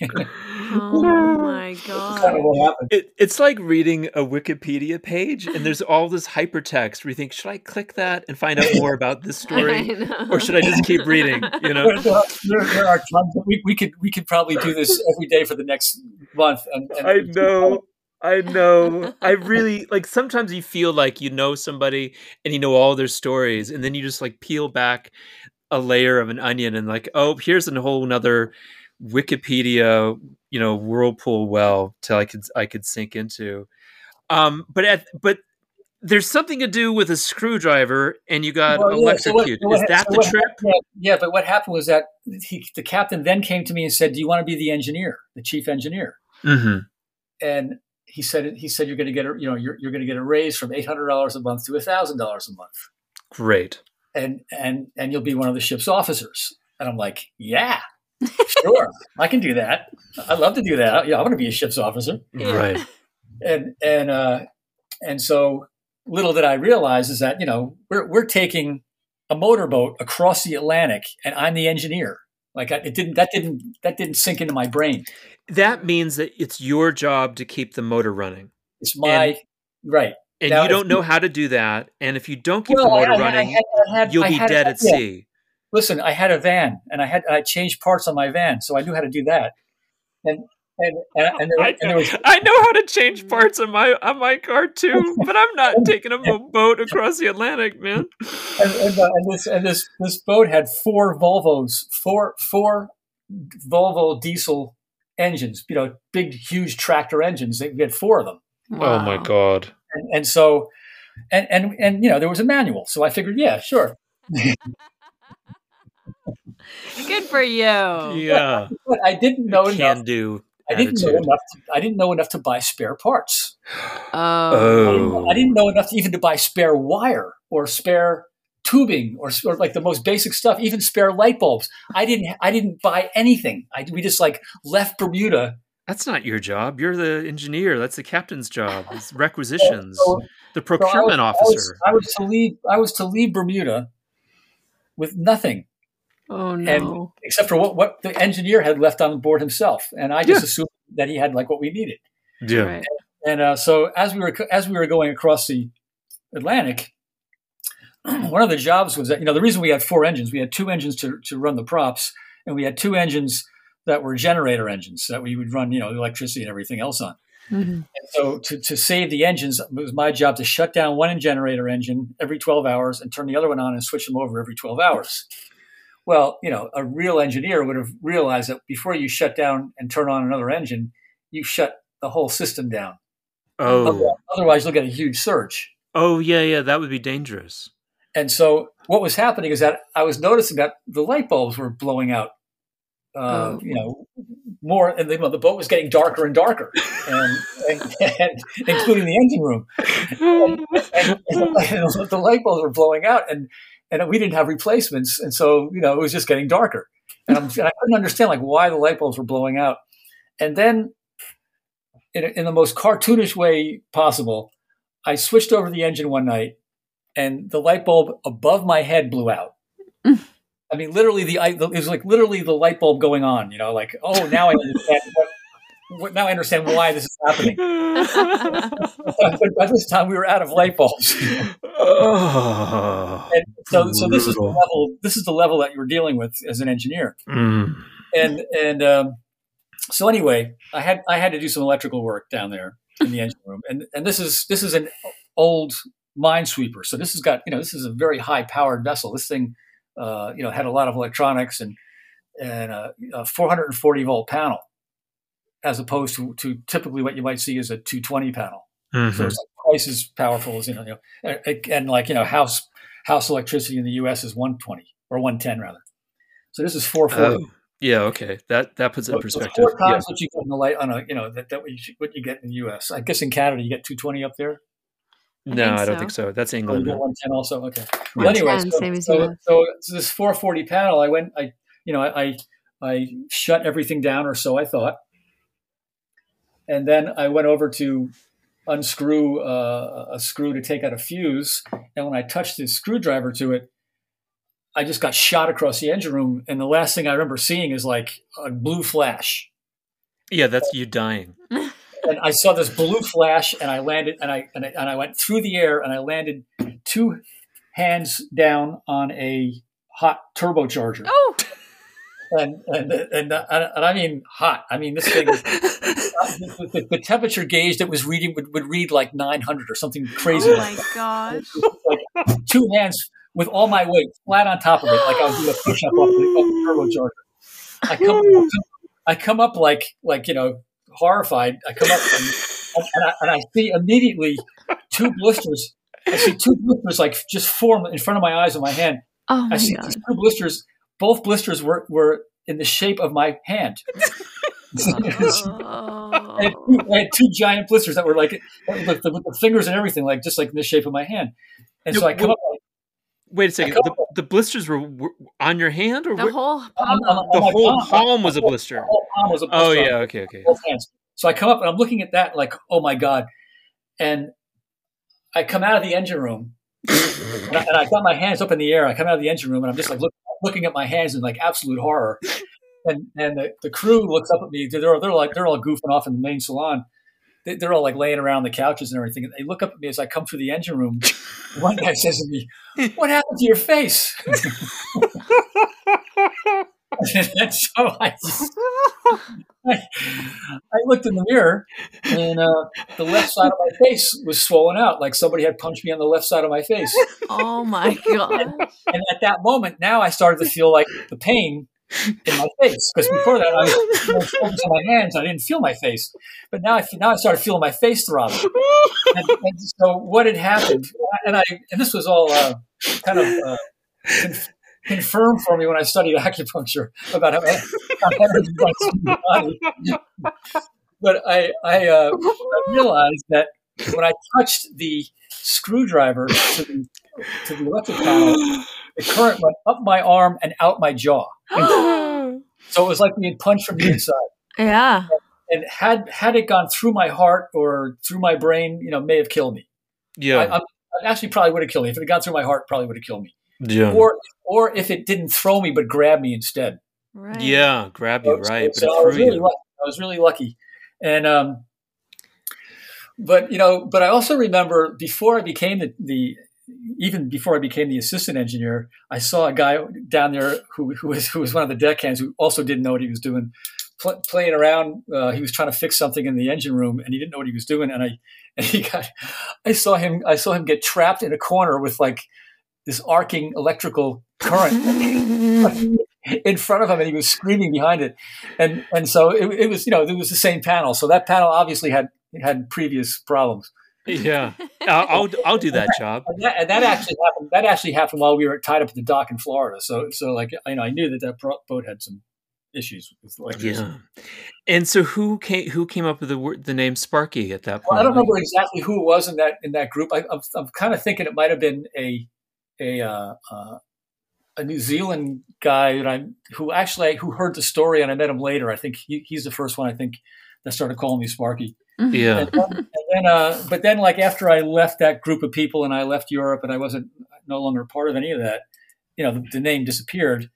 Oh my kind god. of what happened. It, it's like reading a Wikipedia page, and there's all this hypertext where you think, should I click that and find out more about this story, or should I just keep reading? You know, There, there are, there, there are tons. Of, we, we could we could probably do this every day for the next month. And, and I know. I know. I really like sometimes you feel like you know somebody and you know all their stories, and then you just like peel back a layer of an onion and like, oh, here's a whole nother Wikipedia, you know, whirlpool well till I could I could sink into. Um, but at but there's something to do with a screwdriver and you got Well, yeah, electrocuted. so what- Is that so the trip? happened- Yeah, but what happened was that he, the captain then came to me and said, "Do you want to be the engineer, the chief engineer?" Mm-hmm. And he said, "He said you're going to get a, you know, you're, you're going to get a raise from eight hundred dollars a month to thousand dollars a month, Great. and and and you'll be one of the ship's officers." And I'm like, "Yeah, sure, I can do that. I'd love to do that. Yeah, I want to be a ship's officer." Right. and and uh, and so little did I realize is that you know we're we're taking a motorboat across the Atlantic, and I'm the engineer. Like I, it didn't that didn't that didn't sink into my brain. That means that it's your job to keep the motor running. It's my right. And Now, you don't know how to do that. And if you don't keep Well, the motor I- running, had- I had- you'll I be had- dead at sea. Listen, I had a van, and I had I changed parts on my van, so I knew how to do that. And and and, and, there, and there was I know how to change parts on my on my car too, but I'm not taking a mo- boat across the Atlantic, man. and, and, uh, and this and this this boat had four Volvos, four four Volvo diesel engines. You know, big, huge tractor engines. We had four of them, Oh my god. and, and so, and and and you know, there was a manual. So I figured, yeah, sure. Good for you. Yeah. But I didn't know enough. Can do. I didn't know enough. To, I didn't know enough to buy spare parts. Oh. I didn't, Oh. I didn't know enough to even to buy spare wire or spare tubing or, or like the most basic stuff, even spare light bulbs. I didn't. I didn't buy anything. I, we just like left Bermuda. That's not your job. You're the engineer. That's the captain's job. It's requisitions. So- the so I was- procurement I was- officer. I was, to leave. I was to leave Bermuda with nothing Oh no. except for what, what the engineer had left on the board himself, and I just Yeah. assumed that he had like what we needed. yeah. Right. And uh, so as we were as we were going across the Atlantic, one of the jobs was that you know the reason we had four engines, we had two engines to to run the props, and we had two engines that were generator engines that we would run you know electricity and everything else on. Mhm. And so to, to save the engines, it was my job to shut down one generator engine every 12 hours and turn the other one on and switch them over every 12 hours. Well, you know, a real engineer would have realized that before you shut down and turn on another engine, you shut the whole system down. Oh. Otherwise, otherwise, you'll get a huge surge. Oh yeah, yeah. That would be dangerous. And so what was happening is that I was noticing that the light bulbs were blowing out. Uh, Oh. You know, more, and the, the boat was getting darker and darker, and, and, and including the engine room. and, and the light bulbs were blowing out, and and we didn't have replacements, and so you know it was just getting darker, and, I'm, and I couldn't understand like why the light bulbs were blowing out, and then in, in the most cartoonish way possible, I switched over the engine one night, and the light bulb above my head blew out. I mean, literally the it was like literally the light bulb going on. You know, like oh now I understand. Now I understand why this is happening. But by this time, we were out of light bulbs. oh. And so, so this is the level. This is the level that you were dealing with as an engineer. Mm. And and um, so anyway, I had I had to do some electrical work down there in the engine room. And and this is this is an old minesweeper. So this has got you know this is a very high powered vessel. This thing uh, you know had a lot of electronics and and a, a 440 volt panel, as opposed to to typically what you might see is a 220 panel. So Mhm. it's like twice as powerful as you know, you know and, and like you know house house electricity in the U.S. is 120 or 110 rather. So this is 440. Oh. Yeah. Okay. That that puts it in So it's perspective. Four Yeah. times what you get in the light on a you know that, that what, you, what you get in the U.S. I guess in Canada you get 220 up there. I No, I don't so. think so. That's Oh, you England. get 110 also. Okay. Well, anyway, so, so, so, so this 440 panel, I went, I you know, I I shut everything down, or so I thought, and then I went over to unscrew uh, a screw to take out a fuse, and when I touched the screwdriver to it, I just got shot across the engine room, and the last thing I remember seeing is like a blue flash. Yeah, that's you dying. And I saw this blue flash, and I landed, and I and I, and I went through the air, and I landed two hands down on a hot turbocharger, Oh, and and and, and, and I mean hot. I mean this thing. is- the, the- temperature gauge that was reading would, would read like 900 or something crazy. oh my gosh. like two hands with all my weight flat on top of it, like I was doing a push up off the, off the turbocharger. I come, I come up like, like you know, horrified. I come up and, and, I, and I see immediately two blisters. I see two blisters like just form in front of my eyes and my hand. Oh I see god. these two blisters. Both blisters were, were in the shape of my hand. Oh. I had, two, I had two giant blisters that were like with the, with the fingers and everything, like just like in the shape of my hand. And so I come up Wait a second. The, the blisters were, were on your hand, or The were- whole palm. on- the on my whole palm. palm was a blister. The blister? whole palm was a blister. Oh yeah, okay, okay. both hands. So I come up and I'm looking at that like, oh my god, and I come out of the engine room and I, and I got my hands up in the air. I come out of the engine room and I'm just like look, looking at my hands in like absolute horror. And and the, the crew looks up at me. They're they're like they're all goofing off in the main salon. They- They're all like laying around the couches and everything. And they look up at me as I come through the engine room. One guy says to me, "What happened to your face?" and so I, I, I looked in the mirror, and uh, the left side of my face was swollen out, like somebody had punched me on the left side of my face. Oh my god. And at that moment, now I started to feel like the pain in my face because before that I was more focused on my hands. I didn't feel my face, but now I now I started feeling my face throbbing. And, and so what had happened, and I and this was all uh, kind of. Uh, Confirmed for me when I studied acupuncture about how, how energy runs through the body. But I, I, uh, I realized that when I touched the screwdriver to the, to the electric panel, the current went up my arm and out my jaw. So it was like being punched from the inside. yeah. And had had it gone through my heart or through my brain, you know, may have killed me. Yeah, I, I actually probably would have killed me if it had gone through my heart. Probably would have killed me. Yeah, Or or if it didn't throw me but grab me instead. Right. yeah. Grab you So- right, so but I it was really you. lucky. I was really lucky, and um, but you know, but I also remember before I became the, the even before I became the assistant engineer, I saw a guy down there who who was who was one of the deckhands who also didn't know what he was doing, pl- playing around. Uh, he was trying to fix something in the engine room, and he didn't know what he was doing. And I and he got, I saw him, I saw him get trapped in a corner with like this arcing electrical current in front of him and he was screaming behind it. And and so it, it was you know it was the same panel. So that panel obviously had had previous problems. Yeah, I'll, I'll I'll do that job. and that, and that actually happened that actually happened while we were tied up at the dock in florida. So so like you know i knew that that boat had some issues with electricity. Yeah, and so who came who came up with the word the name Sparky at that point? well, i don't remember exactly who it was in that in that group. I, I'm, I'm kind of thinking it might have been a a uh, uh, a New Zealand guy that I who actually who heard the story and I met him later. I think he, he's the first one I think that started calling me Sparky. Yeah, And then, and then uh, but then like after I left that group of people and I left Europe and I wasn't no longer part of any of that, you know, the, the name disappeared.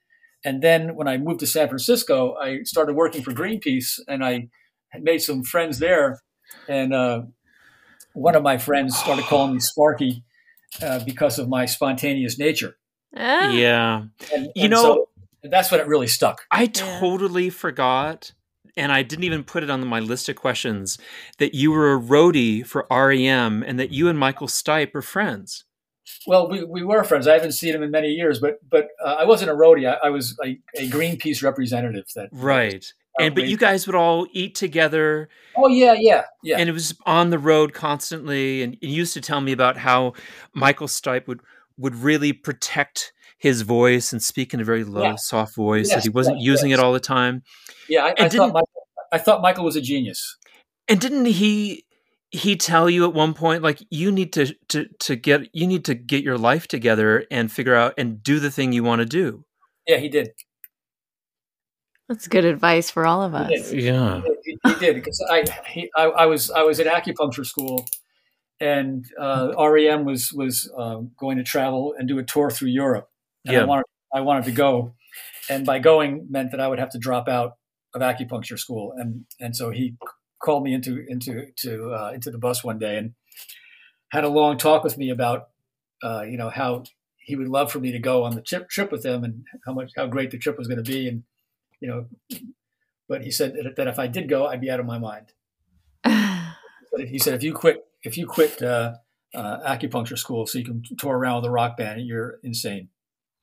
And then when I moved to San Francisco, I started working for Greenpeace and I made some friends there. And uh, one of my friends started calling me Sparky uh, because of my spontaneous nature. Ah. yeah. And, You know- so that's what it really stuck. I Yeah. totally forgot, and I didn't even put it on my list of questions that you were a roadie for REM and that you and Michael Stipe are friends. Well, we, we were friends. I haven't seen him in many years, but but uh, I wasn't a roadie. I, I was a, a Greenpeace representative. That Right. And but you guys would all eat together Oh yeah, yeah, yeah. and it was on the road constantly and you used to tell me about how Michael Stipe would would really protect his voice and speak in a very low Yeah. soft voice that Yes, he wasn't yes, using yes. it all the time. yeah, I, I thought Michael, I thought Michael was a genius. And didn't he he tell you at one point like you need to to to get you need to get your life together and figure out and do the thing you want to do. Yeah, he did. That's good advice for all of He us. did. Yeah. He, he did because I, he, I I was I was at acupuncture school, and uh, REM was was uh, going to travel and do a tour through Europe. And Yeah. I wanted I wanted to go, and by going meant that I would have to drop out of acupuncture school, and and so he called me into into to uh, into the bus one day and had a long talk with me about uh, you know how he would love for me to go on the trip trip with him and how much how great the trip was going to be and you know but he said that, that if I did go I'd be out of my mind. But he said if you quit if you quit uh, uh, acupuncture school so you can tour around with a rock band you're insane.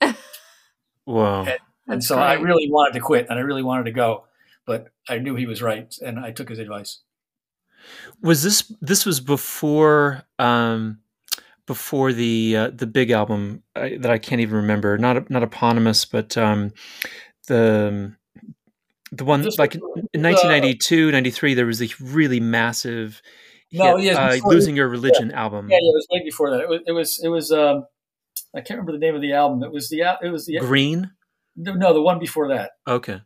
Whoa. and, and so I really wanted to quit and I really wanted to go but I knew he was right and I took his advice. Was this this was before um before the uh, the big album uh, that I can't even remember. Not not eponymous but um the the one This like was, in uh, 1992 93 there was a really massive No, hit, yes, uh, losing your religion album Yeah, yeah, it was way before that. It was, it was, it was. Um, I can't remember the name of the album. It was the, it was the, green no, the one before that. okay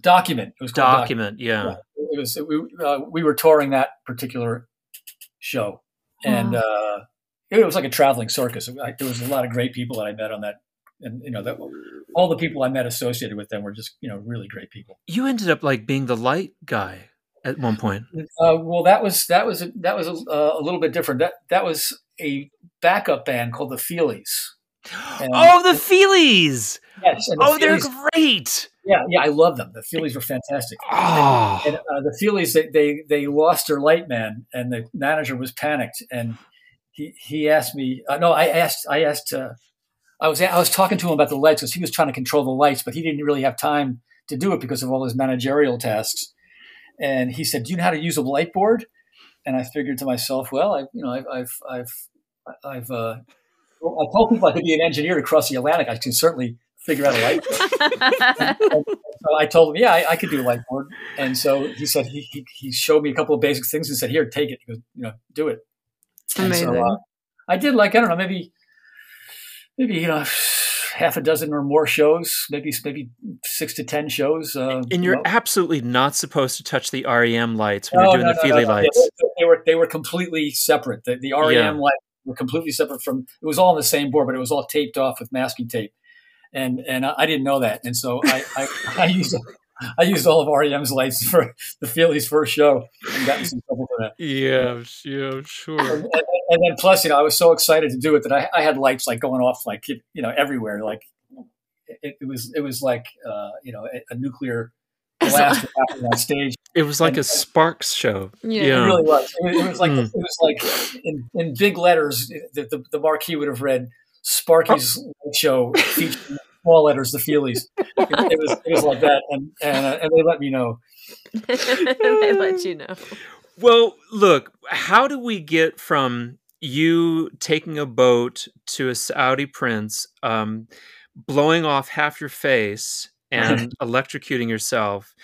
Document. It was called document yeah Yeah. It was. We, uh, we were touring that particular show, and uh, it was like a traveling circus. I, there was a lot of great people that I met on that, and you know that all the people I met associated with them were just you know really great people. you ended up like being the light guy at one point Uh, well, that was that was that was a, a little bit different. That that was a backup band called the Feelies. And- oh the feelies Yes, the oh they're great Yeah, yeah, I love them. The Feelies were fantastic. oh And uh, the Feelies, they, they they lost their light man, and the manager was panicked. And he he asked me, uh, no, I asked, I asked, uh, I was I was talking to him about the lights because he was trying to control the lights, but he didn't really have time to do it because of all his managerial tasks. And he said, "Do you know how to use a light board?" And I figured to myself, well, I you know I've I've I've, I've uh, I told people I could be an engineer to cross the Atlantic. I can certainly figure out a light. So I told him, yeah, I, I could do a whiteboard. And so he said he, he he showed me a couple of basic things and said, here, take it. Goes, you know, do it. Amazing. so uh, I did like I don't know, maybe maybe you know half a dozen or more shows, maybe maybe six to ten shows. Uh, and you're you know. absolutely not supposed to touch the REM lights when No, you're doing no, the no, Feely no, no. lights. They, they were they were completely separate. The, the REM Yeah. lights were completely separate from. It was all on the same board, but it was all taped off with masking tape, and and I, I didn't know that, and so I I, I used I used all of REM's lights for the Feelies first show and got in some trouble for that. Yeah, yeah, sure. And, and, and then plus, you know, I was so excited to do it that I, I had lights like going off like you know everywhere. Like it, it was it was like uh, you know a, a nuclear blast was happening on stage. It was like And- a Sparks show. Yeah. It really was. It, was- it was like Hmm. it was like in, in big letters. The, the, the marquee would have read "Sparky's Light Show" featuring small letters, the Feelies. It, it was it was like that, and and, uh, and they let me know. they let you know. Well, look, how do we get from you taking a boat to a Saudi prince, um, blowing off half your face and electrocuting yourself,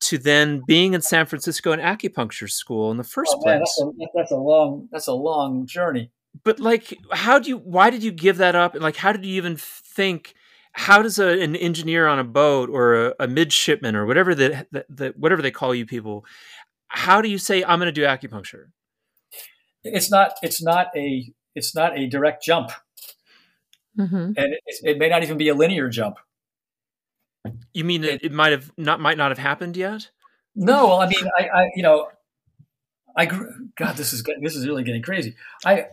to then being in San Francisco in acupuncture school in the first Oh, man, place? that's, a, that's a long that's a long journey. but like how do you why did you give that up and like how did you even think how does a, an engineer on a boat or a, a midshipman or whatever the, the, the whatever they call you people how do you say i'm going to do acupuncture It's not it's not a it's not a direct jump, Mm-hmm. and it, it may not even be a linear jump. you mean it, it might have not might not have happened yet No, well, I mean, I, I you know, I grew, God, this is get- this is really getting crazy. I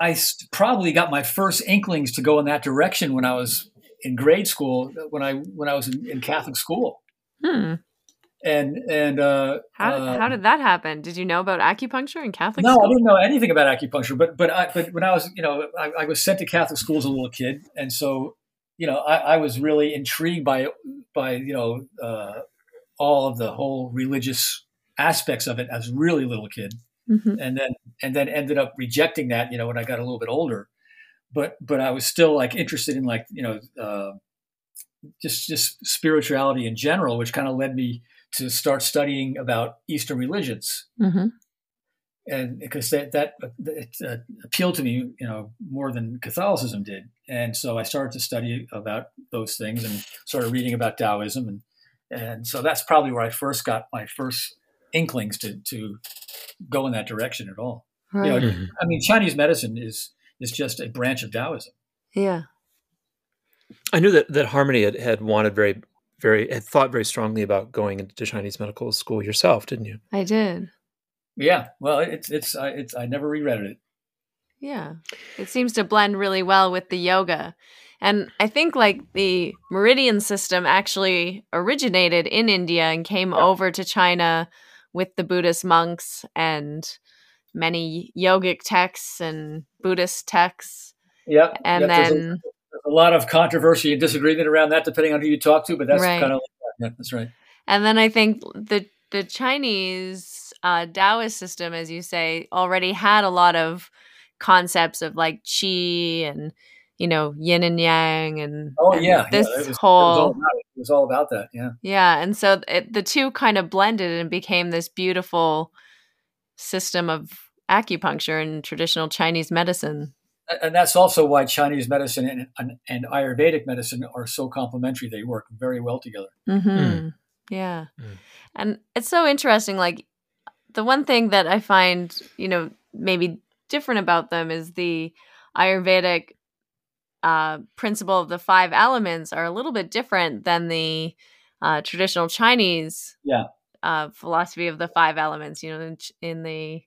I s- probably got my first inklings to go in that direction when I was in grade school, when I when I was in, in Catholic school, Hmm. And and uh, How, uh, how did that happen? Did you know about acupuncture in Catholic no, I didn't know anything about acupuncture, but but I, but when I was you know I, I was sent to Catholic school as a little kid, and so you know I, I was really intrigued by by you know uh, all of the whole religious aspects of it as a really little kid. Mhm. and then and then ended up rejecting that you know when i got a little bit older but but i was still like interested in like you know uh, just just spirituality in general which kind of led me to start studying about eastern religions Mhm. and because that that it, uh, appealed to me you know more than catholicism did and so i started to study about those things and started reading about taoism and and so that's probably where i first got my first inklings to to go in that direction at all Right. know, Mhm. I mean, Chinese medicine is is just a branch of Taoism. yeah. I knew that that Harmony had, had wanted very very had thought very strongly about going into Chinese medical school yourself, didn't you? I did. Yeah. Well, it's it's I it's I never regretted it. Yeah. It seems to blend really well with the yoga. And I think like the meridian system actually originated in India and came Yeah. over to China with the Buddhist monks and many yogic texts and Buddhist texts. Yeah. And yeah, there's a- lot of controversy and disagreement around that, depending on who you talk to. But that's Right. kind of yeah, that's right. And then I think the the Chinese uh, Taoist system, as you say, already had a lot of concepts of like qi and you know yin and yang and, Oh and yeah, this yeah, it was, it was whole it. It was all about that. Yeah. yeah, and so it, the two kind of blended and became this beautiful system of acupuncture and traditional Chinese medicine. A- And that's also why Chinese medicine and, and, and Ayurvedic medicine are so complementary. They work very well together. Mm-hmm. Yeah. Mm. And it's so interesting. Like, the one thing that I find, you know, maybe different about them is the Ayurvedic uh, principle of the five elements are a little bit different than the uh, traditional Chinese Yeah. uh, philosophy of the five elements. You know, in, in the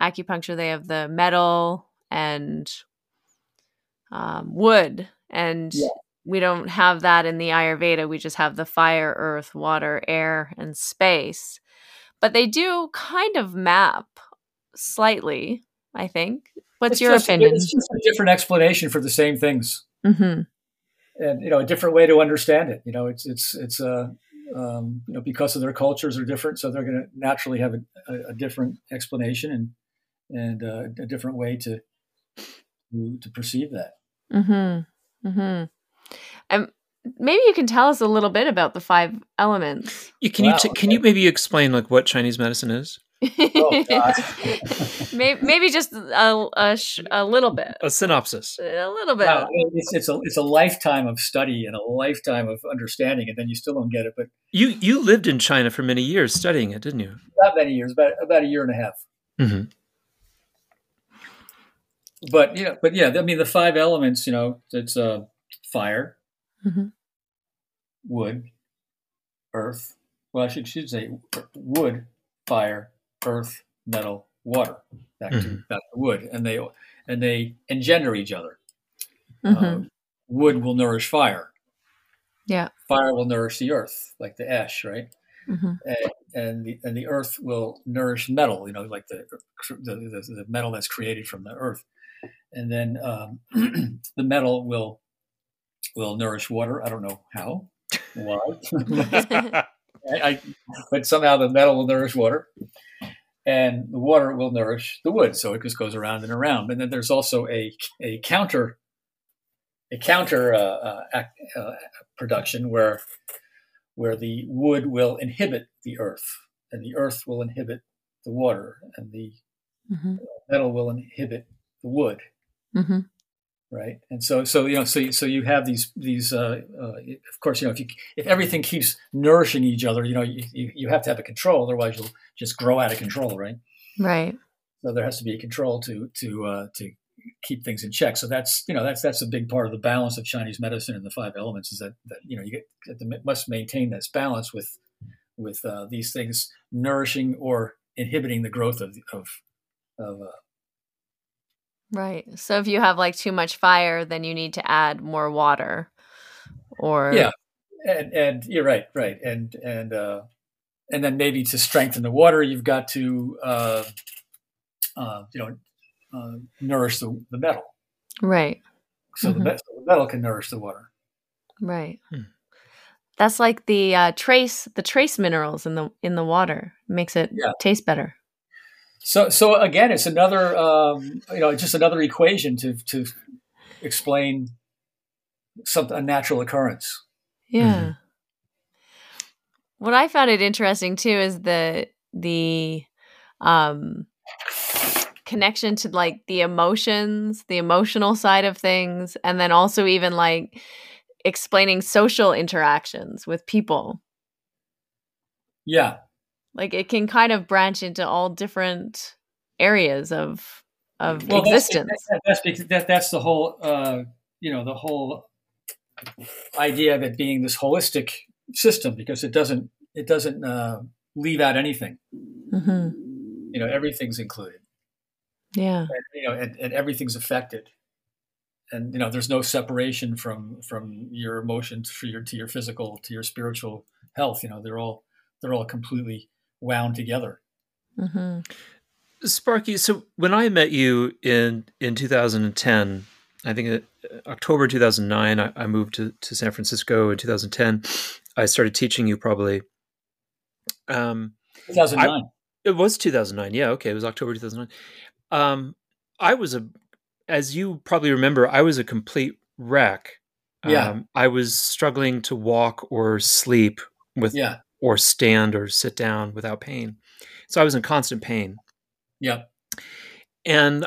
acupuncture, they have the metal and um, wood, and Yeah. we don't have that in the Ayurveda. We just have the fire, earth, water, air, and space. But they do kind of map slightly, I think. What's It's your just- opinion? It's just a different explanation for the same things, hmm and you know, a different way to understand it. You know, it's it's it's uh, um, you know because of their cultures are different, so they're going to naturally have a, a, a different explanation and and uh, a different way to, to perceive that. Mm-hmm. Mm-hmm. Um, maybe you can tell us a little bit about the five elements. You, can you Wow, t- can you maybe explain like what Chinese medicine is? Oh, maybe, maybe just a, a, sh- a little bit. A synopsis. A little bit. Wow, it's, it's a it's a lifetime of study and a lifetime of understanding, and then you still don't get it. But You you lived in China for many years studying it, didn't you? not many years, about about a year and a half. Mm-hmm. But you know, but yeah, I mean, the five elements. You know, it's uh, fire, Mhm. wood, earth. Well, I should should say wood, fire, earth, metal, water. Back to Mhm. back to wood, and they and they engender each other. Mhm. Uh, wood will nourish fire. Yeah. Fire will nourish the earth, like the ash, right? Mhm. and, and the and the earth will nourish metal, you know, like the the, the, the metal that's created from the earth, and then um, the metal will will nourish water. I don't know how, why, I, I, but somehow the metal will nourish water, and the water will nourish the wood. So it just goes around and around. And then there's also a a counter a counter uh, uh, ac- uh, production where where the wood will inhibit the earth, and the earth will inhibit the water, and the Mhm. metal will inhibit the wood, Mhm. right? And so, so you know, so you- so you have these these. Uh, uh, of course, you know, if you if everything keeps nourishing each other, you know, you, you have to have a control, otherwise you'll just grow out of control, right? Right. So there has to be a control to to uh, to keep things in check. So that's you know that's that's a big part of the balance of Chinese medicine and the five elements is that that you know you get, to, must maintain this balance with with uh, these things nourishing or inhibiting the growth of of, of uh, Right. So if you have like too much fire, then you need to add more water. Or Yeah. and and you're right right and and uh, and then maybe to strengthen the water you've got to uh, uh, you know uh, nourish the, the metal Right. so the, Mhm. me- so the metal can nourish the water. Right. Hmm. That's like the uh, trace the trace minerals in the in the water. Makes it Yeah. taste better. So, so again, it's another, um, you know, just another equation to to explain something a natural occurrence. Yeah. What I found it interesting too is the the um connection to like the emotions, the emotional side of things, and then also even like explaining social interactions with people. Yeah, Like it can kind of branch into all different areas of of well, existence. that- that's because that, that's the whole, uh, you know, the whole idea of it being this holistic system because it doesn't it doesn't uh, leave out anything. Mm-hmm. You know, everything's included. Yeah. And, you know, and, and everything's affected. And you know, there's no separation from from your emotions to your to your physical to your spiritual health. You know, they're all they're all completely wound together. Mm-hmm. Sparky, so when I met you in in 2010, I think uh, October 2009, I, I moved to, to San Francisco in 2010. I started teaching you probably. Um, 2009. it was 2009. Yeah, okay, it was October 2009. Um, I was a, as you probably remember, I was a complete wreck. Yeah. Um, I was struggling to walk or sleep with, yeah. Or stand or sit down without pain. So I was in constant pain. Yeah. And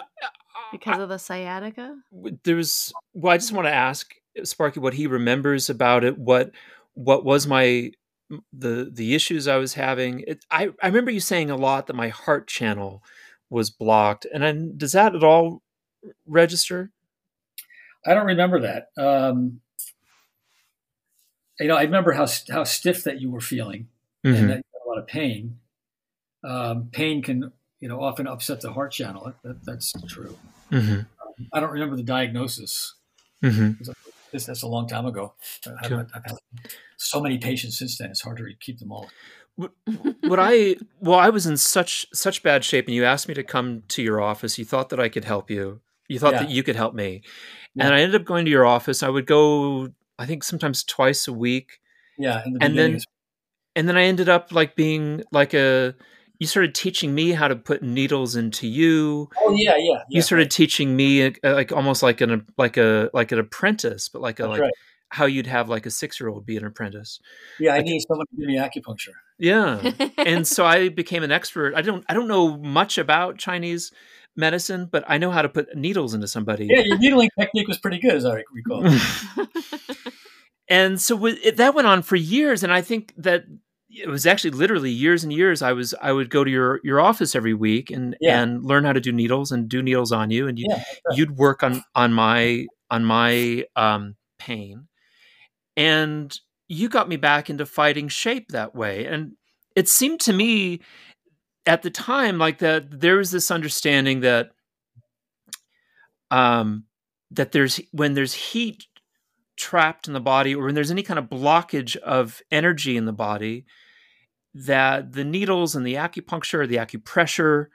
Because of the sciatica? w- there's well i just want to ask sparky what he remembers about it what what was my the the issues i was having it, i i remember you saying a lot that my heart channel was blocked and then does that at all register I don't remember that. Um, you know, I remember how how stiff that you were feeling and Mhm. that you had a lot of pain. Um, pain can, you know, often upset the heart channel. That, that, that's true. Mhm. I don't remember the diagnosis. Mhm. This, that's a long time ago. I've, Sure. I've had so many patients since then. It's hard to keep them all. what i well i was in such such bad shape and you asked me to come to your office you thought that i could help you you thought Yeah. that you could help me Yeah. and i ended up going to your office i would go i think sometimes twice a week Yeah, in the And then- and then I ended up like being like a you started teaching me how to put needles into you. oh yeah, yeah, yeah. You started teaching me uh, like almost like an like a like an apprentice, but like a That's like right. how you'd have like a six year old be an apprentice. Yeah, I like- need someone to give me acupuncture. Yeah, and so I became an expert. I don't I don't know much about Chinese medicine, but I know how to put needles into somebody. Yeah, your needling technique was pretty good, as I recall. and so wi- it, that went on for years and i think that it was actually literally years and years i was i would go to your your office every week and Yeah. and learn how to do needles and do needles on you and you, Yeah, right. you'd work on on my on my um pain and you got me back into fighting shape that way and it seemed to me at the time like that there was this understanding that um that there's when there's heat trapped in the body or when there's any kind of blockage of energy in the body that the needles and the acupuncture the acupressure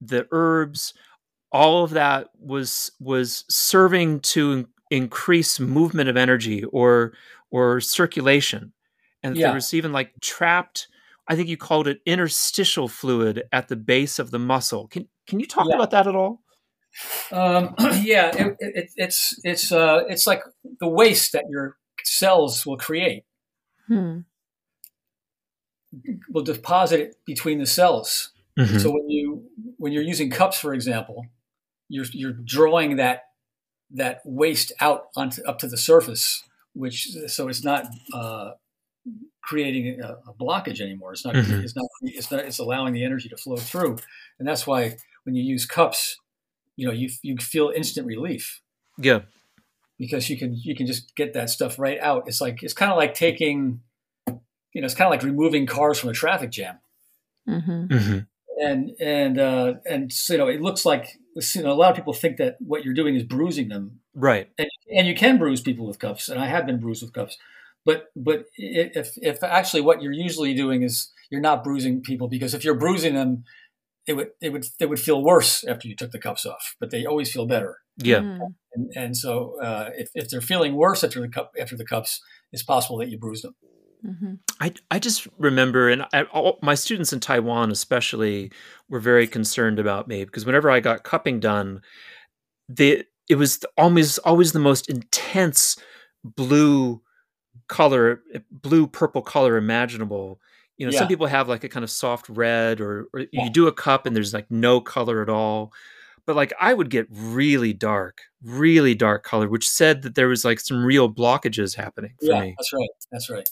the herbs all of that was was serving to in- increase movement of energy or or circulation and Yeah. there was even like trapped i think you called it interstitial fluid at the base of the muscle can can you talk Yeah. about that at all Um, yeah, it, it, it's it's uh, it's like the waste that your cells will create Hmm. will deposit it between the cells. Mhm. So when you when you're using cups, for example, you're you're drawing that that waste out onto up to the surface, which so it's not uh, creating a, a blockage anymore. It's not Mhm. it's not it's not it's allowing the energy to flow through, and that's why when you use cups, you know you you feel instant relief. yeah because you can you can just get that stuff right out. It's like it's kind of like taking, you know, it's kind of like removing cars from a traffic jam. Mm-hmm. hmm And and uh, and so, you know, it looks like you know a lot of people think that what you're doing is bruising them, right and and you can bruise people with cups, and I have been bruised with cups, but but if if actually what you're usually doing is you're not bruising people because if you're bruising them. It would, it would, it would feel worse after you took the cups off, but they always feel better. yeah Mm-hmm. And, and so, uh, if, if they're feeling worse after the cup after the cups, it's possible that you bruised them. Mm-hmm. I, I just remember, and I, all, my students in Taiwan especially were very concerned about me because whenever I got cupping done, they, it was always always the most intense blue color, eh, blue purple color imaginable. You know, Yeah. some people have like a kind of soft red, or, or Yeah. you do a cup and there's like no color at all. But like I would get really dark, really dark color, which said that there was like some real blockages happening for yeah, me. that's right. That's right.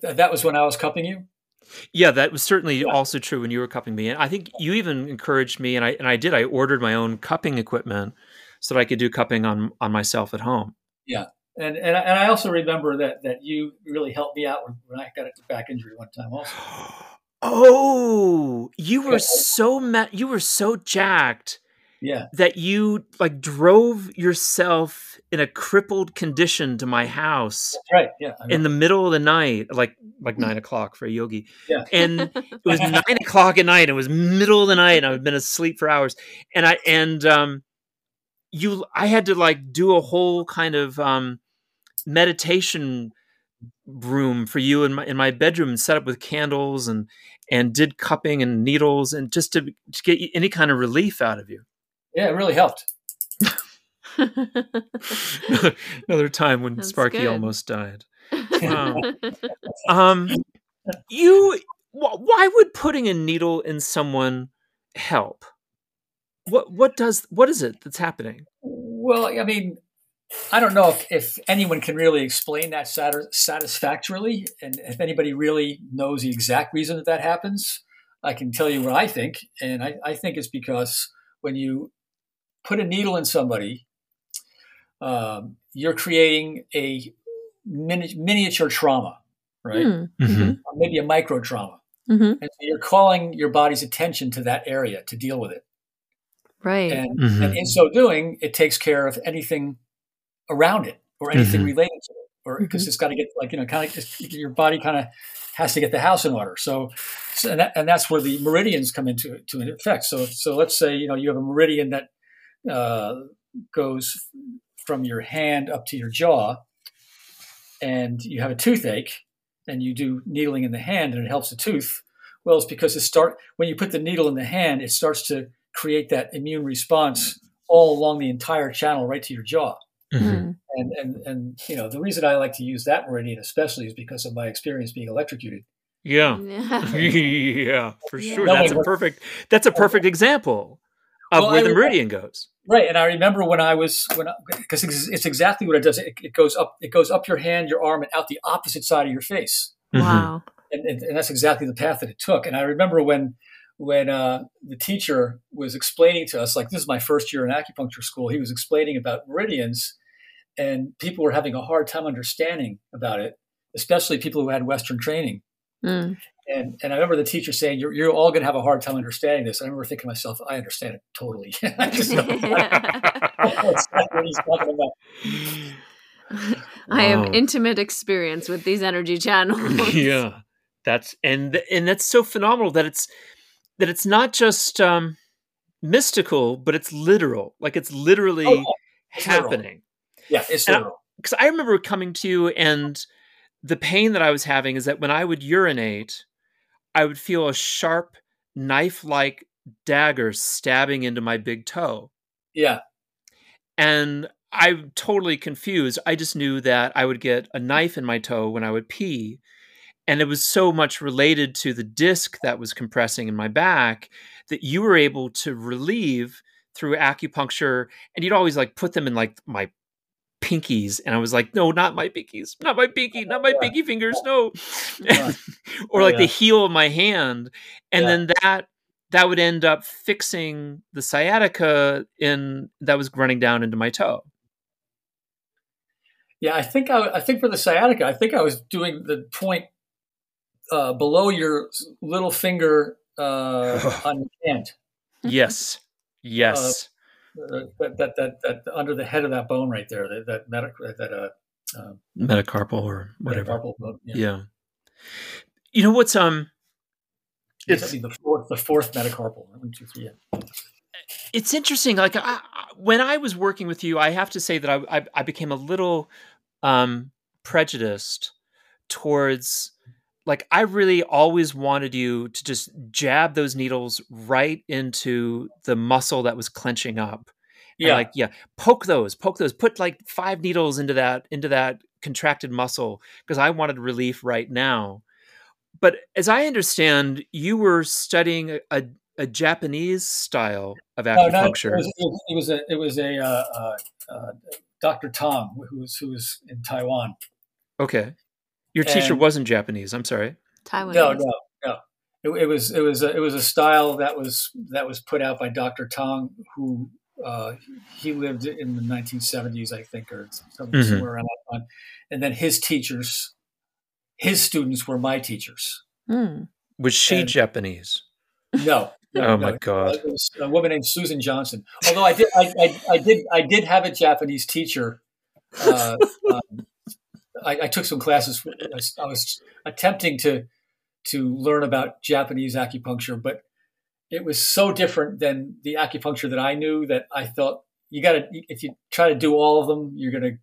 Th- that was when I was cupping you. Yeah, that was certainly Yeah. also true when you were cupping me. And I think you even encouraged me, and I and I did. I ordered my own cupping equipment so that I could do cupping on on myself at home. And and I, and I also remember that that you really helped me out when, when I got a back injury one time also. Oh, you were so ma- you were so jacked Yeah. that you like drove yourself in a crippled condition to my house That's right. Yeah. In the middle of the night, like like nine o'clock for a yogi. Yeah. And it was nine o'clock at night. It was middle of the night, and I've been asleep for hours. And I and um, you, I had to like do a whole kind of um meditation room for you in my in my bedroom, set up with candles and and did cupping and needles and just to, to get any kind of relief out of you. yeah, it really helped. Another time when That's Sparky good. almost died. Wow. Um, you, why would putting a needle in someone help? What what does what is it that's happening? Well, I mean, I don't know if, if anyone can really explain that sat- satisfactorily, and if anybody really knows the exact reason that that happens. I can tell you what I think, and I, I think it's because when you put a needle in somebody, um, you're creating a mini- miniature trauma, right? Hmm. Mhm. Maybe a micro trauma, Mhm. and so you're calling your body's attention to that area to deal with it. Right. and, Mhm. and in so doing, it takes care of anything around it or anything Mhm. related to it, or because Mhm. it's got to get like you know, kind of your body kind of has to get the house in order. So, so and, that, and that's where the meridians come into to an effect. So, so let's say you know you have a meridian that uh, goes from your hand up to your jaw, and you have a toothache, and you do needling in the hand, and it helps the tooth. Well, it's because it start when you put the needle in the hand, it starts to create that immune response all along the entire channel right to your jaw. Mhm. Hmm. And and and you know the reason I like to use that meridian especially is because of my experience being electrocuted. Yeah. Yeah. yeah, for sure. No, That's a perfect. That's a perfect example of Well, where I the was- meridian goes. Right, and I remember when I was when because it's, it's exactly what it does. It, it goes up, it goes up your hand, your arm, and out the opposite side of your face. Mhm. Wow. and, and, and that's exactly the path that it took. And I remember when when uh, the teacher was explaining to us, like this is my first year in acupuncture school, he was explaining about meridians, and people were having a hard time understanding about it, especially people who had Western training. Mm. And and I remember the teacher saying, "You're you're all going to have a hard time understanding this." I remember thinking to myself, "I understand it totally." I just know what he's talking about. I have intimate experience with these energy channels. yeah that's and and that's so phenomenal that it's that it's not just um mystical but it's literal like it's literally Oh. It's literal. happening Yeah, it's And literal. because i remember coming to you and the pain that i was having is that when i would urinate i would feel a sharp knife like dagger stabbing into my big toe Yeah, and I'm totally confused. I just knew that I would get a knife in my toe when I would pee. And it was so much related to the disc that was compressing in my back that you were able to relieve through acupuncture. And you'd always like put them in like my pinkies. And I was like, no, not my pinkies, not my pinky, not my Yeah. pinky fingers, no. Yeah. or Oh, like the heel of my hand. And Yeah. then that that would end up fixing the sciatica in that was running down into my toe. Yeah, I think I, I think for the sciatica, I think I was doing the point uh, below your little finger uh, on your hand, Yes. Yes. uh, that, that, that that under the head of that bone right there, that that medic, that uh, uh, Metacarpal or whatever. metacarpal bone. Yeah. You know what's um It's it's the fourth, the fourth metacarpal. One, two, three. Yeah. it's interesting like I, I- when I was working with you I have to say that I I, I became a little um prejudiced towards like I really always wanted you to just jab those needles right into the muscle that was clenching up. And Yeah. like yeah, poke those, poke those, put like five needles into that into that contracted muscle because I wanted relief right now. But as I understand, you were studying a, a, Japanese style of No, no, it acupuncture. was, it was a it was a uh, uh, uh, Dr. Tong who was who was in Taiwan. okay. Your teacher And- wasn't Japanese. I'm sorry. Taiwan. No, no, no. It, it was it was a, it was a style that was that was put out by Dr. Tong, who Uh, he lived in the 1970s, I think, or some, Mhm. somewhere around that time. And then his teachers, his students were my teachers. Hmm. Was she And- Japanese? No. no Oh no. my god. A woman named Susan Johnson. Although I did, I, I, I did, I did have a Japanese teacher. Uh, um, I, I took some classes. I was, I was attempting to to learn about Japanese acupuncture, but it was so different than the acupuncture that I knew that I thought you got to. If you try to do all of them, you're going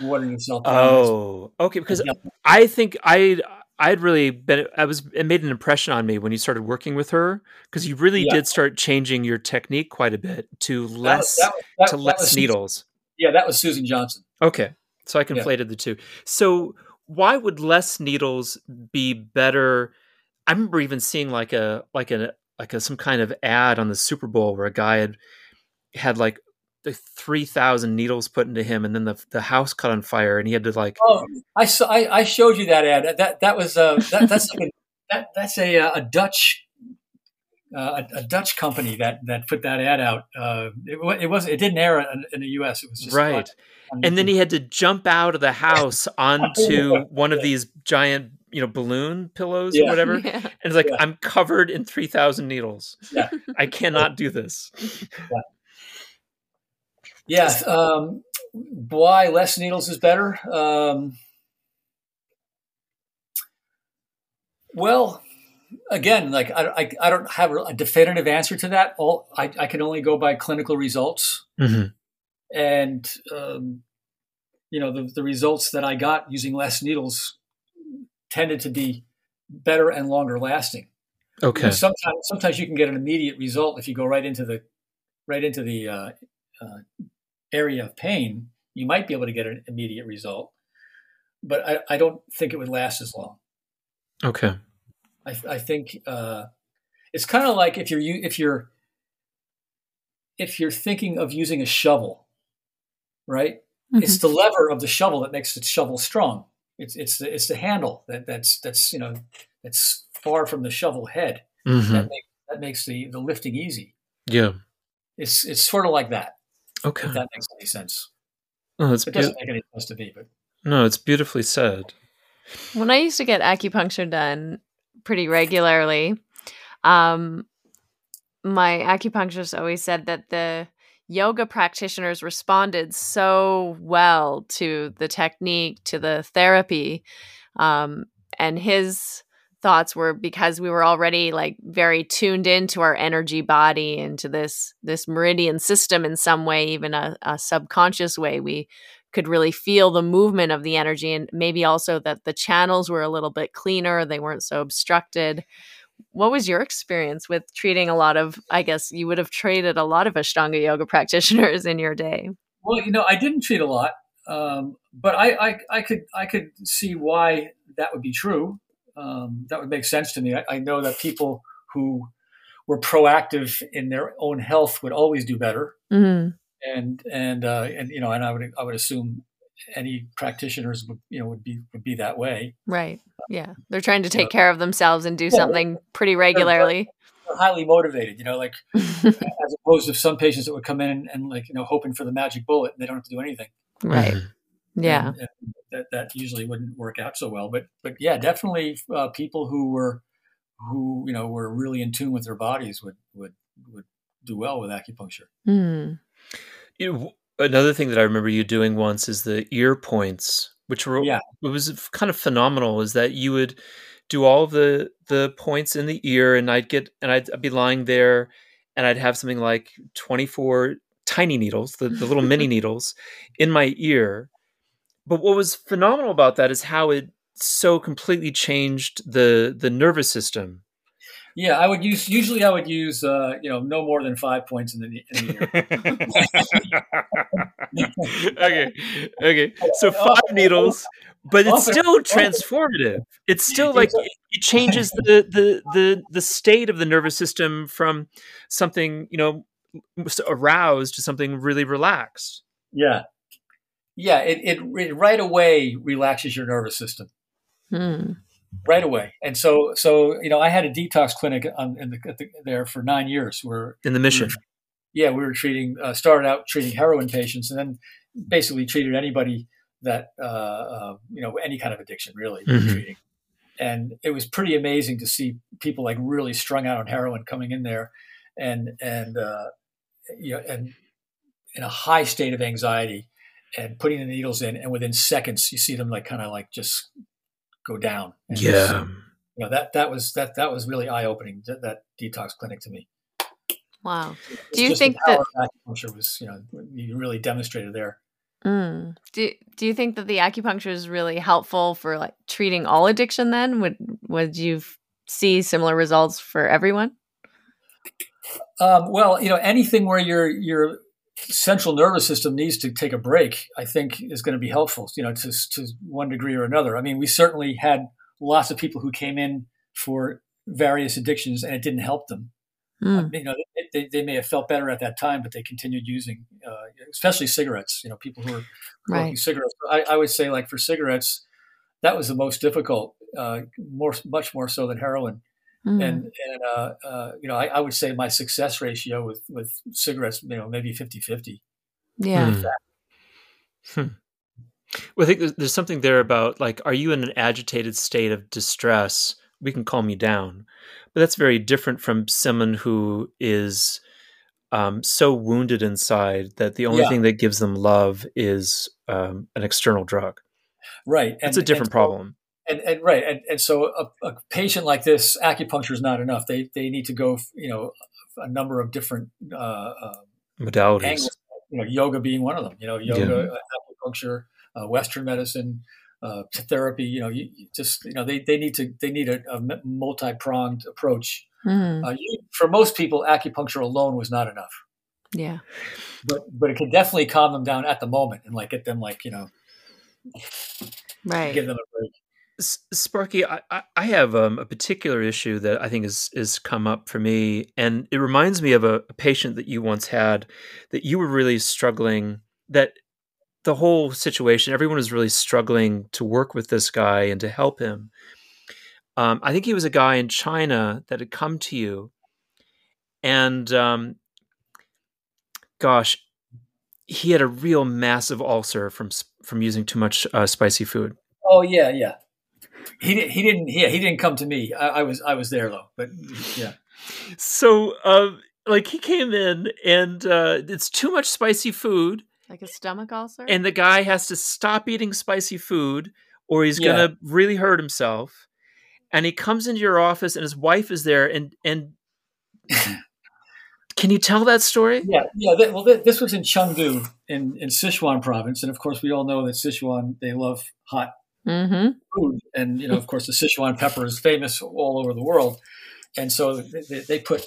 to water yourself down. Oh, okay. Because Yeah. I think I I'd really been I was it made an impression on me when you started working with her because you really Yeah. did start changing your technique quite a bit to That was- less that was- that- to that less was- needles. Yeah, that was Susan Johnson. Okay, so I Yeah. conflated the two. So why would less needles be better? I remember even seeing like a like a like a some kind of ad on the Super Bowl where a guy had had like the three thousand needles put into him, and then the the house caught on fire, and he had to like Oh, I saw. I, I showed you that ad. That that was uh, that, that's like a, that that's a uh, a Dutch uh, a, a Dutch company that that put that ad out. Uh, it, it was it didn't air in, in the U.S. It was just right. on- on and then YouTube. he had to jump out of the house onto one of these giant you know balloon pillows or whatever Yeah. and it's like Yeah. i'm covered in 3000 needles Yeah. i cannot do this yeah. Um, why less needles is better? Um, well, again, like I, I, I don't have a definitive answer to that. All I, I can only go by clinical results. Mhm. and um, you know the, the results that I got using less needles tended to be better and longer lasting. Okay sometimes sometimes you can get an immediate result if you go right into the right into the uh, uh, area of pain. You might be able to get an immediate result, but I, I don't think it would last as long. okay I, I think uh, it's kind of like if you're if you're if you're thinking of using a shovel, right? It's the lever of the shovel that makes the shovel strong. It's it's the, it's the handle that that's that's you know that's far from the shovel head Mhm. that makes that makes the the lifting easy. yeah It's it's sort of like that. okay If that makes any sense. oh, it's It doesn't make any sense to me, but no it's beautifully said When I used to get acupuncture done pretty regularly, um, my acupuncturist always said that the yoga practitioners responded so well to the technique, to the therapy. Um, and his thoughts were because we were already like very tuned into our energy body into this this meridian system in some way even a, a subconscious way we could really feel the movement of the energy and maybe also that the channels were a little bit cleaner they weren't so obstructed what was your experience with treating a lot of i guess you would have treated a lot of ashtanga yoga practitioners in your day well, you know, I didn't treat a lot, um, but I, I I could I could see why that would be true. Um, that would make sense to me. I, I know that people who were proactive in their own health would always do better. mm and and uh, and you know, and I would I would assume any practitioners would you know would be would be that way. right yeah they're trying to take care of themselves and do something pretty regularly They're highly motivated, you know, like as opposed to some patients that would come in and, and like you know hoping for the magic bullet and they don't have to do anything. right Mhm. yeah And- and that that usually wouldn't work out so well. But but yeah, definitely uh, people who were who you know were really in tune with their bodies would would would do well with acupuncture. mm. You another thing that I remember you doing once is the ear points, which were Yeah. it was kind of phenomenal. Is that you would do all of the the points in the ear, and I'd get and I'd, I'd be lying there, and I'd have something like twenty four tiny needles, the, the little mini needles, in my ear. But what was phenomenal about that is how it so completely changed the the nervous system. Yeah, I would use usually I would use uh, you know no more than five points in the in the ear. okay, okay. So five needles, but it's still transformative. It's still like it, it changes the, the the the state of the nervous system from something you know aroused to something really relaxed. Yeah, yeah. It, it it right away relaxes your nervous system Mm. Right away. And so so you know I had a detox clinic on, in the, at the, there for nine years where In the mission, yeah, we were treating uh, started out treating heroin patients, and then basically treated anybody that uh, uh, you know any kind of addiction really we were Mhm. treating. And it was pretty amazing to see people like really strung out on heroin coming in there, and and uh, you know and in a high state of anxiety, and putting the needles in, and within seconds you see them like kind of like just go down. And it's, Yeah. you know that that was that that was really eye opening. That, that detox clinic to me. Wow. It's Do you think that power of acupuncture was you know you really demonstrated there? Mm. Do Do you think that the acupuncture is really helpful for like treating all addiction? Then would would you f- see similar results for everyone? Um, well, you know, anything where your your central nervous system needs to take a break, I think, is going to be helpful. You know, to to one degree or another. I mean, we certainly had lots of people who came in for various addictions, and it didn't help them. Mm. You know, they, they may have felt better at that time, but they continued using, uh, especially cigarettes. You know, people who are smoking Right. cigarettes. I, I would say, like for cigarettes, that was the most difficult, uh, more much more so than heroin Mm. and and uh, uh, you know I, I would say my success ratio with with cigarettes you know maybe 50 50 yeah. Hmm. Hmm. Well, I think there's, there's something there about like, are you in an agitated state of distress? We can calm you down, but that's very different from someone who is um, so wounded inside that the only Yeah. thing that gives them love is um, an external drug. right That's a different and so- problem. And, and right and, and so a, a patient like this acupuncture is not enough they they need to go you know a number of different uh, uh, Modalities. angles you know yoga being one of them you know yoga uh, acupuncture uh, western medicine uh, therapy you know you, you just you know they, they need to they need a, a multi-pronged approach Mm. uh, you, for most people acupuncture alone was not enough Yeah. but but it could definitely calm them down at the moment and like get them like you know Right. give them a break. Sparky, I, I- I have um, a particular issue that I think is is come up for me, and it reminds me of a, a patient that you once had that you were really struggling. That the whole situation, everyone was really struggling to work with this guy and to help him. Um, I think he was a guy in China that had come to you, and um, gosh, he had a real massive ulcer from from using too much uh, spicy food. Oh yeah, yeah. He di- he didn't yeah he didn't come to me. I, I was I was there though. But yeah, So, um, like he came in and uh, it's too much spicy food, Like a stomach ulcer. and the guy has to stop eating spicy food or he's Yeah. gonna really hurt himself. And he comes into your office and his wife is there and and can you tell that story? yeah, yeah. Th- well, th- this was in Chengdu in in Sichuan province, and of course we all know that Sichuan they love hot mm-hmm. food, and you know of course the Sichuan pepper is famous all over the world, and so they, they put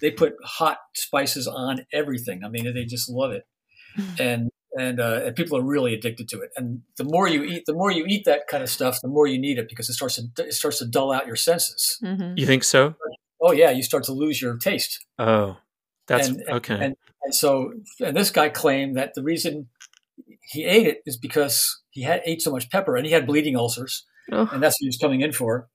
they put hot spices on everything. I mean, they just love it, and and, uh, and people are really addicted to it. And the more you eat, the more you eat that kind of stuff, the more you need it because it starts to it starts to dull out your senses. Mm-hmm. You think so? Oh yeah, you start to lose your taste. Oh, that's And- and- okay. And, and so, and this guy claimed that the reason he ate it is because he had ate so much pepper and he had bleeding ulcers, Oh. and that's what he was coming in for.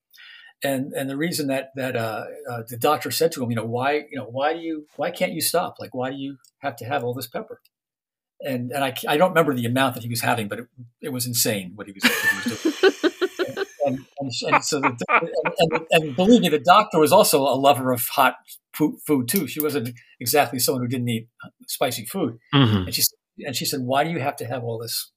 And and the reason that that uh, uh, the doctor said to him, you know, why you know why do you why can't you stop? Like why do you have to have all this pepper? And and I, I don't remember the amount that he was having, but it, it was insane what he was, what he was doing. and, and, and so the, and, and, believe me, the doctor was also a lover of hot food, food too. She wasn't exactly someone who didn't eat spicy food. Mhm, And she and she said, "Why do you have to have all this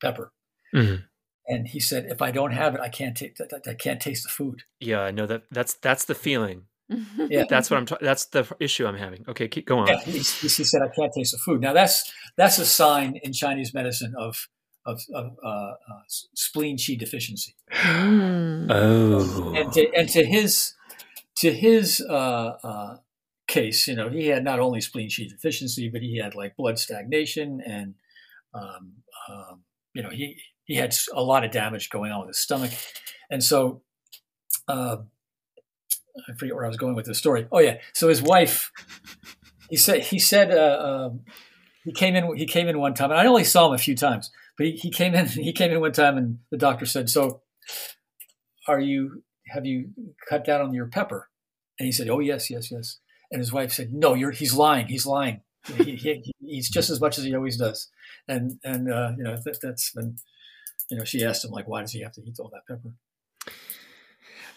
pepper?" mhm. And he said, "If I don't have it, I can't taste. I can't taste the food." Yeah, I know that. That's that's the feeling. Yeah. That's what I'm. Ta- that's the issue I'm having. Okay, keep going. Yeah, he, he said, "I can't taste the food." Now that's that's a sign in Chinese medicine of of, of uh, uh, spleen qi deficiency. Oh, and to, and to his to his uh, uh, case, you know, he had not only spleen qi deficiency, but he had like blood stagnation, and um, um, you know, he he had a lot of damage going on with his stomach, and so uh, I forget where I was going with this story. Oh yeah, so his wife, he said he said uh, um, he came in he came in one time, and I only saw him a few times, but he, he came in he came in one time, and the doctor said, "So, are you have you cut down on your pepper?" And he said, "Oh yes, yes, yes." And his wife said, "No, you're he's lying. He's lying. He, he eats just as much as he always does." And and uh, you know that, that's been, you know, she asked him like, "Why does he have to eat all that pepper?"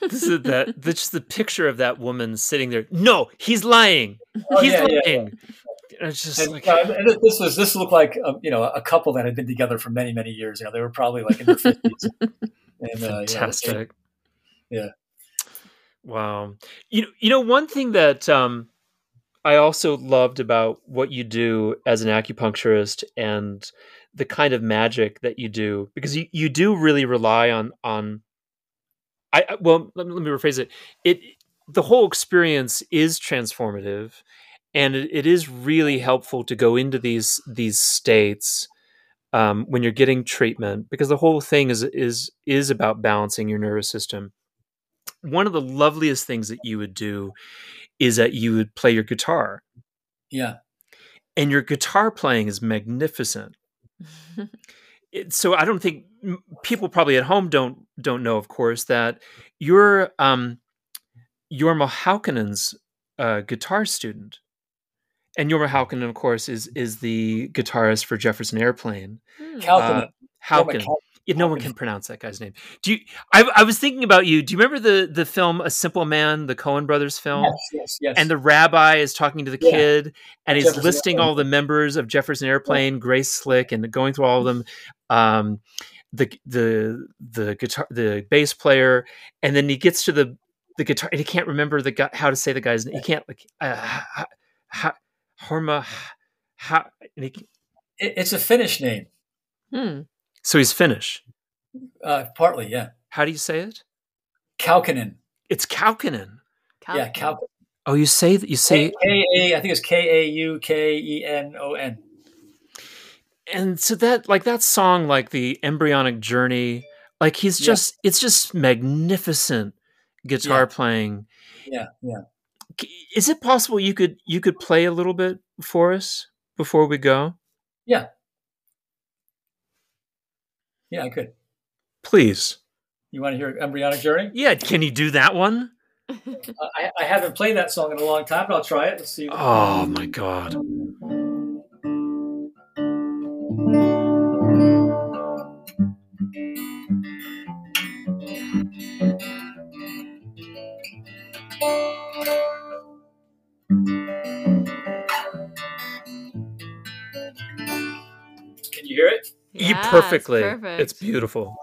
this is that that's just the picture of that woman sitting there. No, he's lying. Oh, he's yeah, yeah, lying. It's just And, like uh, and this was this looked like um, you know a couple that had been together for many many years. You know, they were probably like in their fifties. and uh, fantastic. Yeah. Wow. You know, you know one thing that um I also loved about what you do as an acupuncturist and the kind of magic that you do because you, you do really rely on on I well let me, let me rephrase it. It the whole experience is transformative and it, it is really helpful to go into these these states um, when you're getting treatment because the whole thing is is is about balancing your nervous system. One of the loveliest things that you would do is that you would play your guitar. Yeah, and your guitar playing is magnificent. It, so i don't think people probably at home don't don't know of course that you're um Jorma Haukinen's uh, guitar student and Jorma Haukinen of course is is the guitarist for Jefferson Airplane uh, Cal- yeah, no one can pronounce that guy's name. Do you? I, I was thinking about you. Do you remember the the film A Simple Man, the Coen Brothers film? yes, yes, yes. And the rabbi is talking to the Yeah. kid, and he's Jefferson listing Airplane. all the members of Jefferson Airplane, Grace Slick, and going through all of them. Um, the the the guitar, the bass player, and then he gets to the the guitar, and he can't remember the guy how to say the guy's name. He can't like uh, ha, ha, Horma. Ha, he, It- it's a Finnish name, Hmm. So he's Finnish. uh, partly. Yeah, How do you say it? Kaukinen. It's Kaukinen. Yeah, Kalkinen. Kaukinen. Oh, you say that you say, K A. I think it's K A U K E N O N. and so that like that song, like the embryonic journey, like he's Yeah. just it's just magnificent guitar Yeah. playing. Yeah, yeah. Is it possible you could you could play a little bit for us before we go, Yeah. Yeah, I could. please? You want to hear Embryonic Journey? Yeah, can you do that one? Uh, I, I haven't played that song in a long time, but I'll try it. Let's see. Oh my god! Can you hear it? Yeah, it's perfectly. perfect. It's beautiful.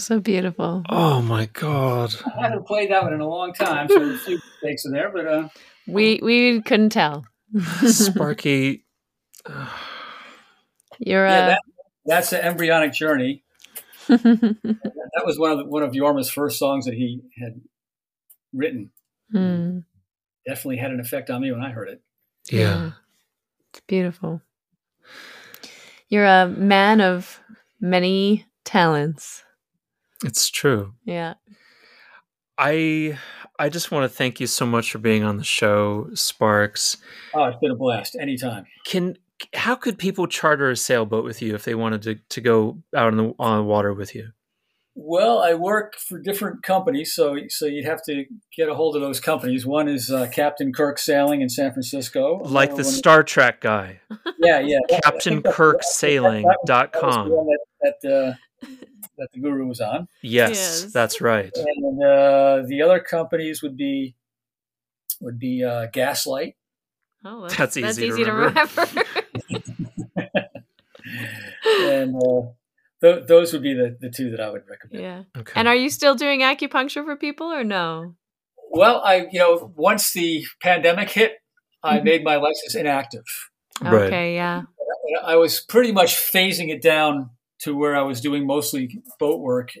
So beautiful. Oh my god. I haven't played that one in a long time, so there's a few mistakes in there, but uh, We we couldn't tell. Sparky. You're yeah, uh, that, that's the embryonic journey. That was one of the, one of Yorma's first songs that he had written. Hmm. Definitely had an effect on me when I heard it. Yeah. It's beautiful. You're a man of many talents. It's true. Yeah. I I just want to thank you so much for being on the show, Sparks. Oh, it's been a blast. Anytime. Can how could people charter a sailboat with you if they wanted to, to go out on the on the water with you? Well, I work for different companies, so so you'd have to get a hold of those companies. One is uh, Captain Kirk Sailing in San Francisco, Like the Another one- Star Trek guy, yeah, yeah, I think that's- CaptainKirkSailing.com. that was the one that that, uh, that the guru was on. Yes, Yes. that's right. And uh, the other companies would be would be uh, Gaslight Oh, That's easy to to remember. remember. and uh, th- those would be the, the two that I would recommend. yeah. Okay. And are you still doing acupuncture for people or no? Well, I you know once the pandemic hit, I Mhm. made my license inactive. Right. Okay, yeah. I was pretty much phasing it down to where I was doing mostly boat work.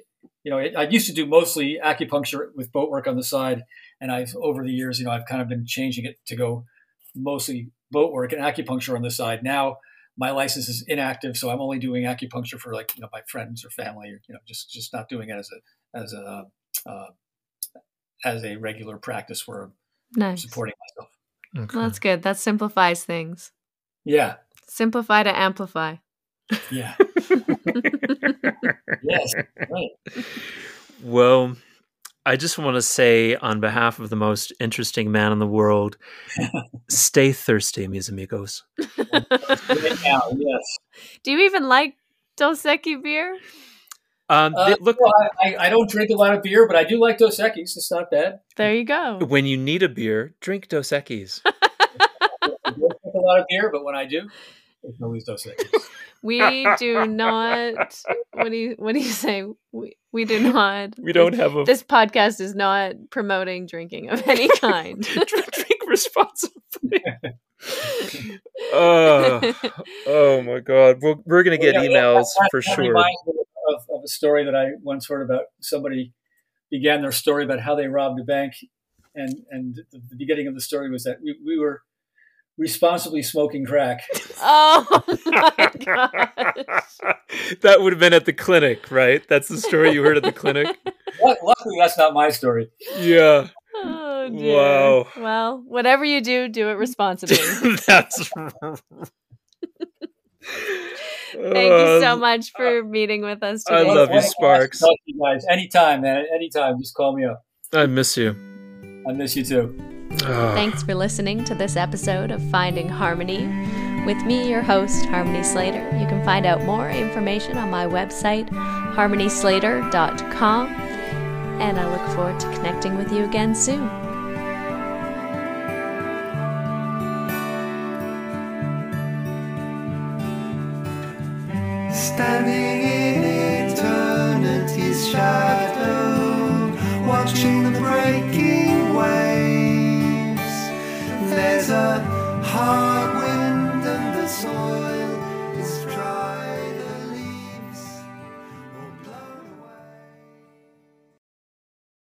You know, I I used to do mostly acupuncture with boat work on the side, and I've over the years, you know, I've kind of been changing it to go mostly boat work and acupuncture on the side. Now my license is inactive, so I'm only doing acupuncture for like you know my friends or family, or you know, just just not doing it as a as a uh, as a regular practice where I'm Nice. supporting myself. Okay. Well, that's good. That simplifies things. Yeah, Simplify to amplify. yeah, yes, right. Well, I just want to say on behalf of the most interesting man in the world, stay thirsty, mis amigos. Right now, yes. Do you even like Dos Equis beer? Um, Uh, look, well, I, I don't drink a lot of beer, but I do like Dos Equis. It's not bad. There you go. when you need a beer, drink Dos Equis. I don't drink a lot of beer, but when I do, it's always Dos Equis. We do not. What do you What do you say? We we do not. We don't have a This podcast is not promoting drinking of any kind. drink, drink responsibly. uh, oh my god, we're, we're gonna get Yeah, yeah, emails that- for sure. Of, of a story that I once heard about somebody began their story about how they robbed a bank, and and the, the beginning of the story was that we, we were responsibly smoking crack. oh my god! that would have been at the clinic, right? That's the story you heard at the clinic. Lu- Luckily, that's not my story. Yeah, Oh dear. Wow. Well, whatever you do, do it responsibly. that's. Thank you so um, much for meeting with us today. I love you, Sparks. talk to you guys anytime, man. Anytime, just call me up. I miss you. I miss you too. Thanks for listening to this episode of Finding Harmony. With me, your host, Harmony Slater. You can find out more information on my website, harmonyslater.com. And I look forward to connecting with you again soon. Standing in eternity's shadow, watching the breaking waves. There's a hard wind and the soil